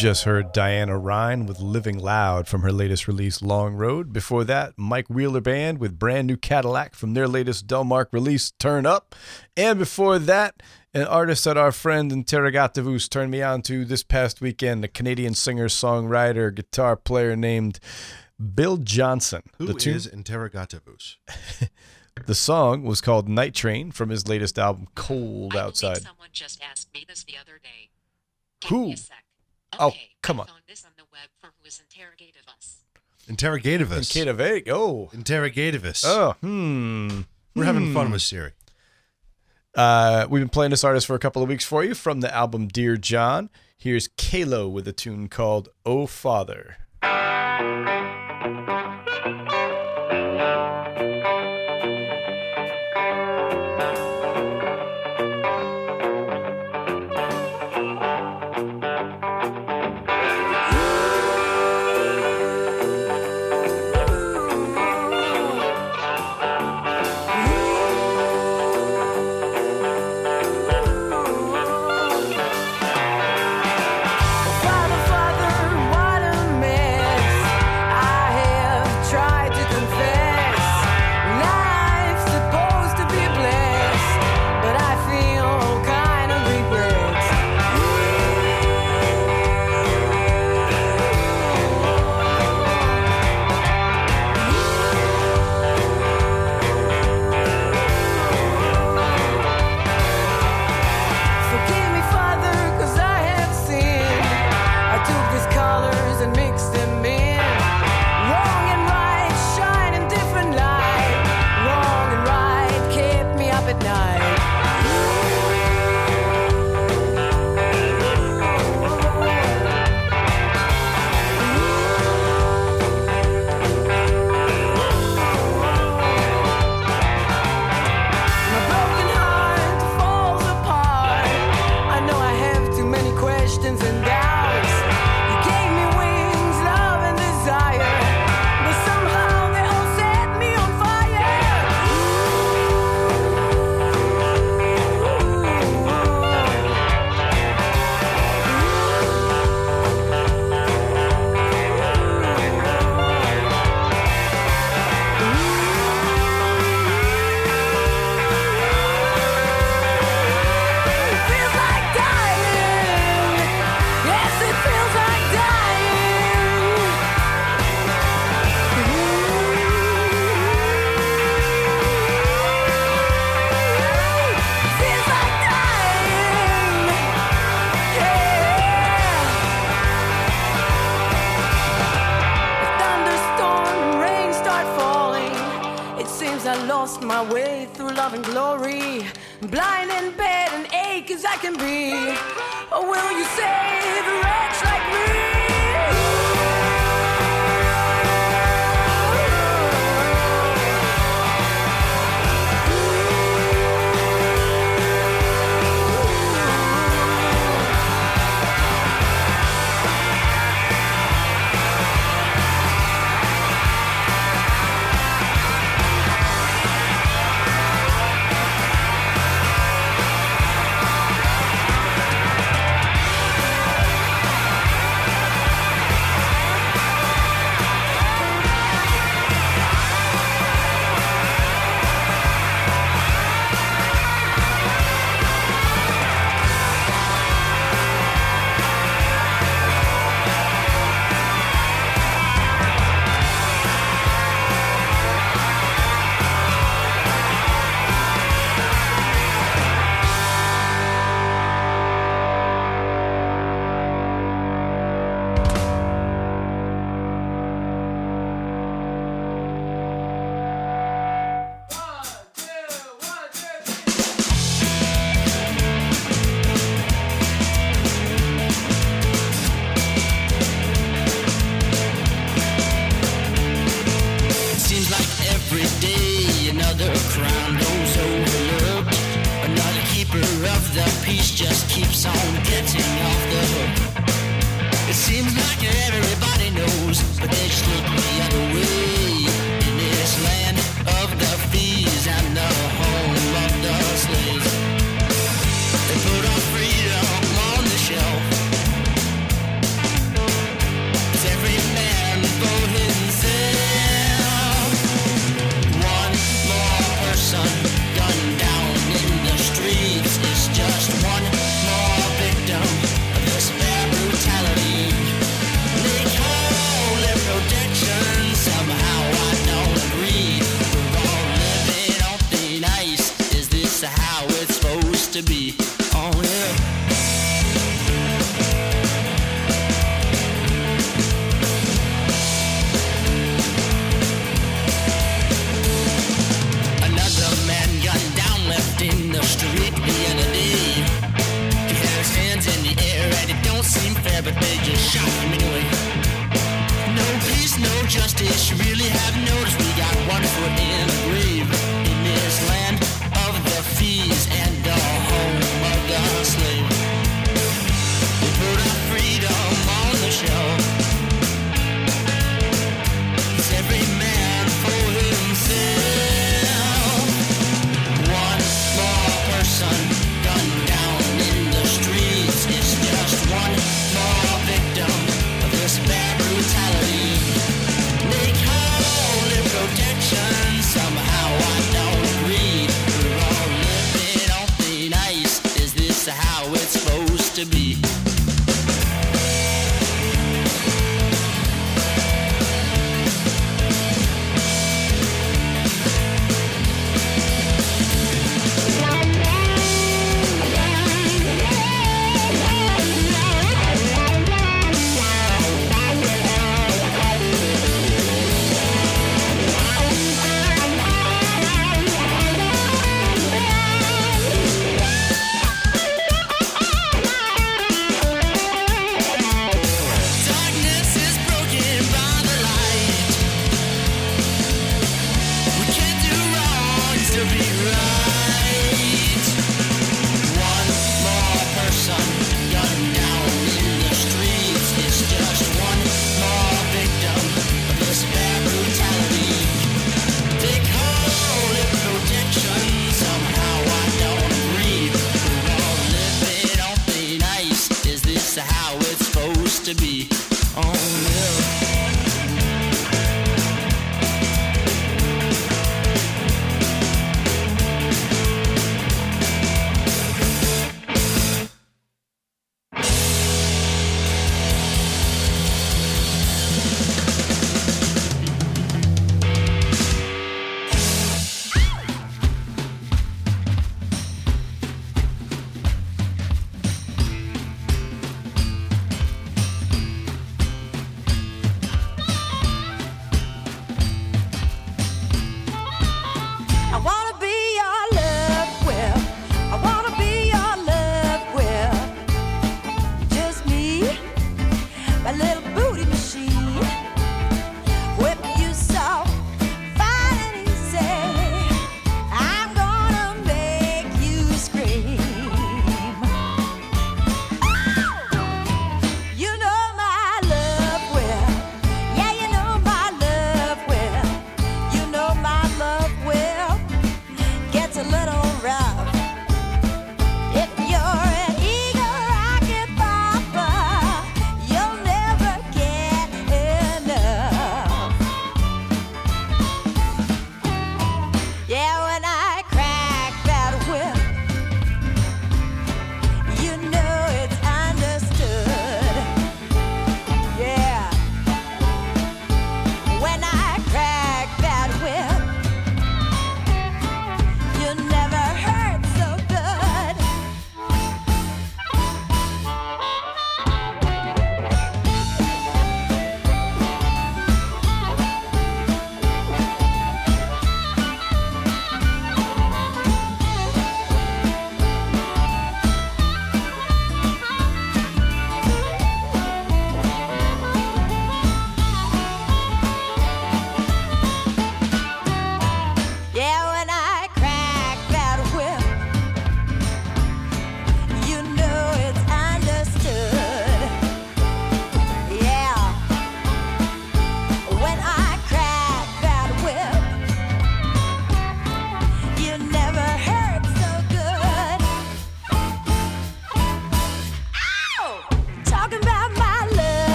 just heard Diana Ryan with Living Loud from her latest release, Long Road. Before that, Mike Wheeler Band with Brand New Cadillac from their latest Delmark release, Turn Up. And before that, an artist that our friend Interrogativus turned me on to this past weekend, a Canadian singer, songwriter, guitar player named Bill Johnson. Who the tune- is Interrogativus? the song was called Night Train from his latest album, Cold Outside. Someone just asked me this the other day. Who? Oh, come on. Found this on the web for who is interrogative us. Interrogativus. Interrogative. Oh. Interrogativus. Oh, hmm. We're having fun Hmm. with Siri. Uh, we've been playing this artist for a couple of weeks for you from the album Dear John. Here's Kalo with a tune called Oh Father. Father, but they just shot him anyway. No peace, no justice, you really have noticed we got one foot in.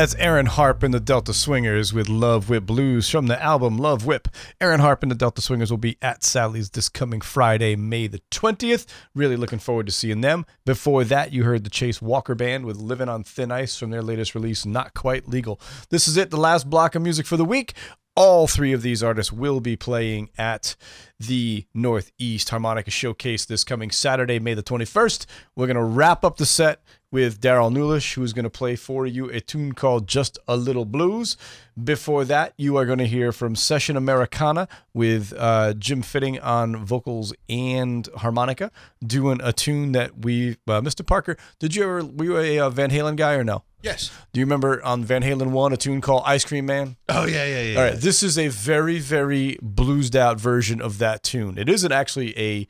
That's Erin Harpe and the Delta Swingers with Love Whip Blues from the album Love Whip. Erin Harpe and the Delta Swingers will be at Sally's this coming Friday, May the 20th. Really looking forward to seeing them. Before that, you heard the Chase Walker Band with Living on Thin Ice from their latest release, Not Quite Legal. This is it, the last block of music for the week. All three of these artists will be playing at the Northeast Harmonica Showcase this coming Saturday, May the 21st. We're going to wrap up the set with Darrell Nulisch, who's going to play for you a tune called Just a Little Blues. Before that, you are going to hear from Session Americana with uh, Jim Fitting on vocals and harmonica, doing a tune that we, uh, Mr. Parker, did you ever, were you a uh, Van Halen guy or no? Yes. Do you remember on Van Halen 1 a tune called Ice Cream Man? Oh, yeah, yeah, yeah. All right, this is a very, very bluesed out version of that tune. It isn't actually a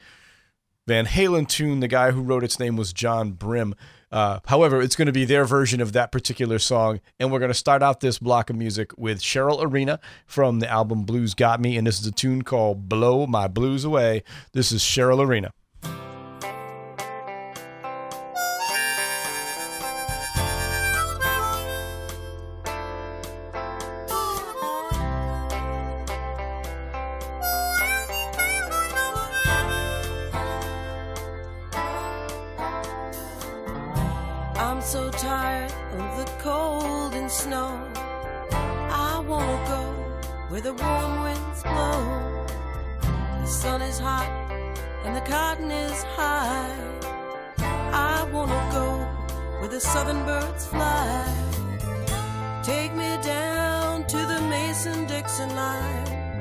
Van Halen tune. The guy who wrote its name was John Brim. Uh, however, it's going to be their version of that particular song. And we're going to start out this block of music with Cheryl Arena from the album Blues Got Me. And this is a tune called Blow My Blues Away. This is Cheryl Arena. Cold and snow. I wanna go where the warm winds blow. The sun is hot and the cotton is high. I wanna go where the southern birds fly. Take me down to the Mason Dixon line.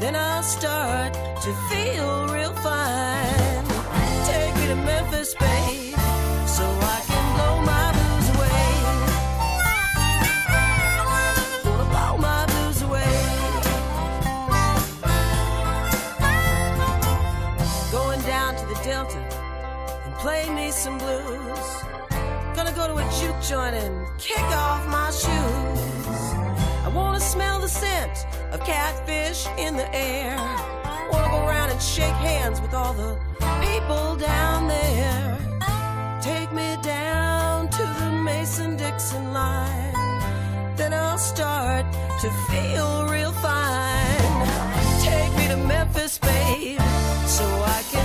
Then I'll start to feel real fine. Take me to Memphis, babe, Juke joint and kick off my shoes. I wanna smell the scent of catfish in the air. Wanna go around and shake hands with all the people down there. Take me down to the Mason Dixon line. Then I'll start to feel real fine. Take me to Memphis, babe, so I can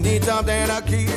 need something to keep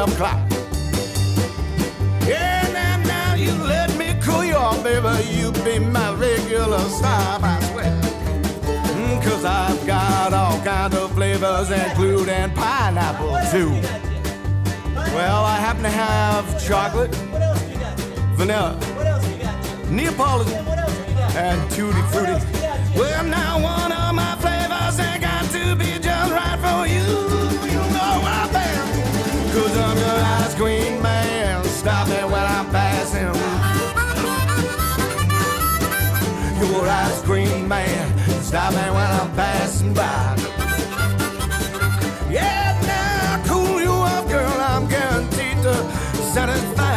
12 o'clock. Yeah, now, now you let me cool you off, baby. You be my regular stop, I swear. Mm, Cause I've got all kinds of flavors, including pineapple too. Well, I happen to have chocolate, vanilla, Neapolitan, and tutti frutti. Well, now old-eyed green man me when I'm passing by. Yeah, now cool you off, girl. I'm guaranteed to satisfy.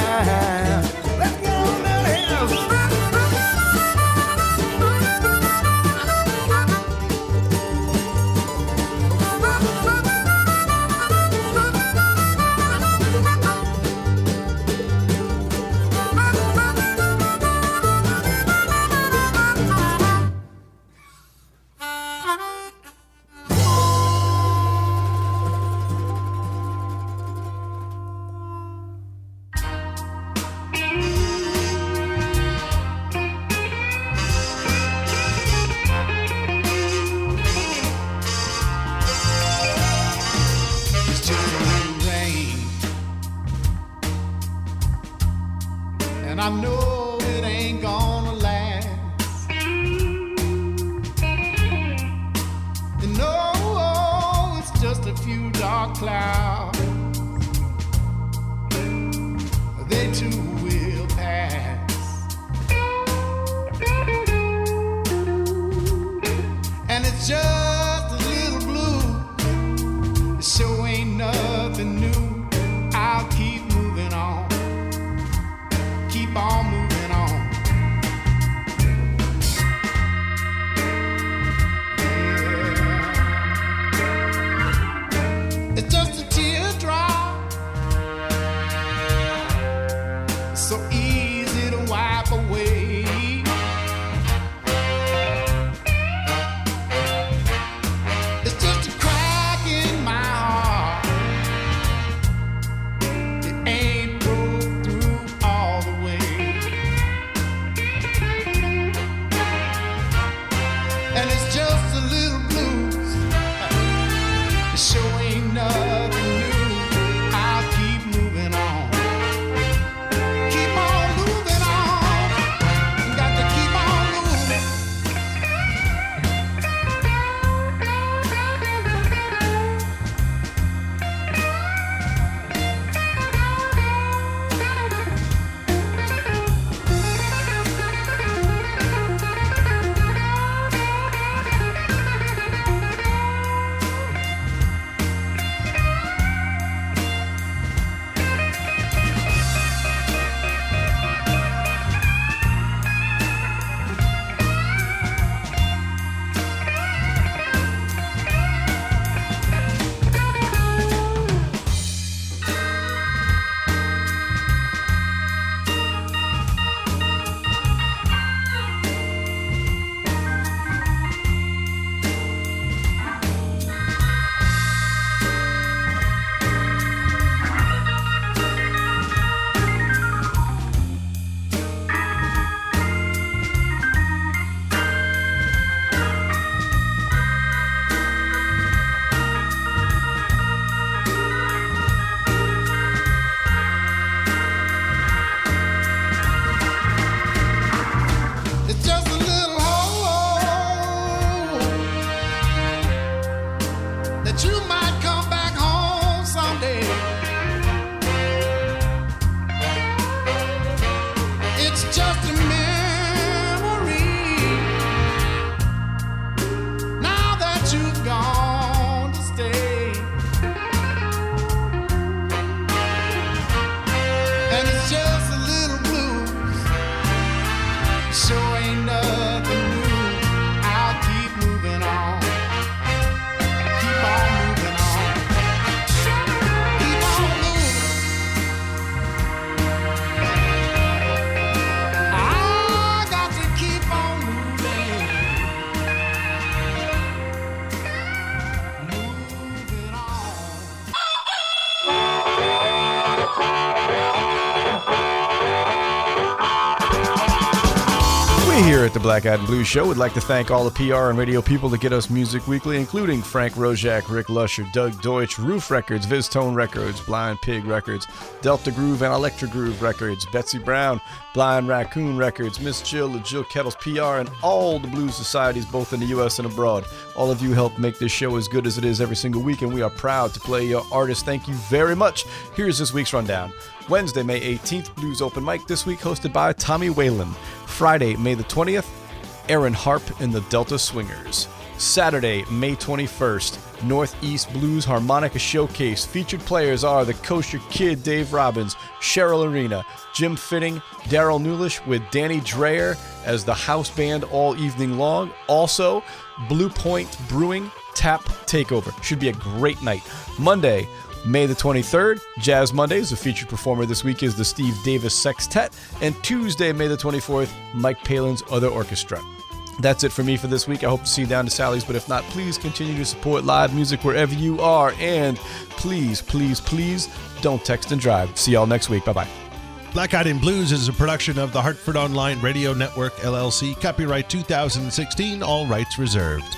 Black Eyed and Blues Show would like to thank all the PR and radio people that get us music weekly, including Frank Roszak, Rick Lusher, Doug Deutsch, Ruf Records, VizzTone Records, Blind Pig Records, Delta Groove and Electro-Groove Records, Betsy Brown, Blind Raccoon Records, Miss Jill, the Jill Kettles PR, and all the blues societies both in the U.S. and abroad. All of you help make this show as good as it is every single week, and we are proud to play your artists. Thank you very much. Here's this week's rundown. Wednesday, May 18th, Blues Open Mic, this week hosted by Tommy Whalen. Friday, May the 20th, Erin Harpe and the Delta Swingers. Saturday, May 21st, Northeast Blues Harmonica Showcase. Featured players are the Kosher Kid Dave Robbins, Cheryl Arena, Jim Fitting, Darrell Nulisch with Danny Dreyer as the house band all evening long. Also, Blue Point Brewing Tap Takeover. Should be a great night. Monday, May the 23rd, Jazz Mondays. The featured performer this week is the Steve Davis Sextet. And Tuesday, May the 24th, Mike Palin's Other Orchestra. That's it for me for this week. I hope to see you down to Sally's, but if not, please continue to support live music wherever you are. And please, please, please don't text and drive. See y'all next week. Bye bye. Black Eyed and Blues is a production of the Hartford Online Radio Network, LLC. Copyright 2016, all rights reserved.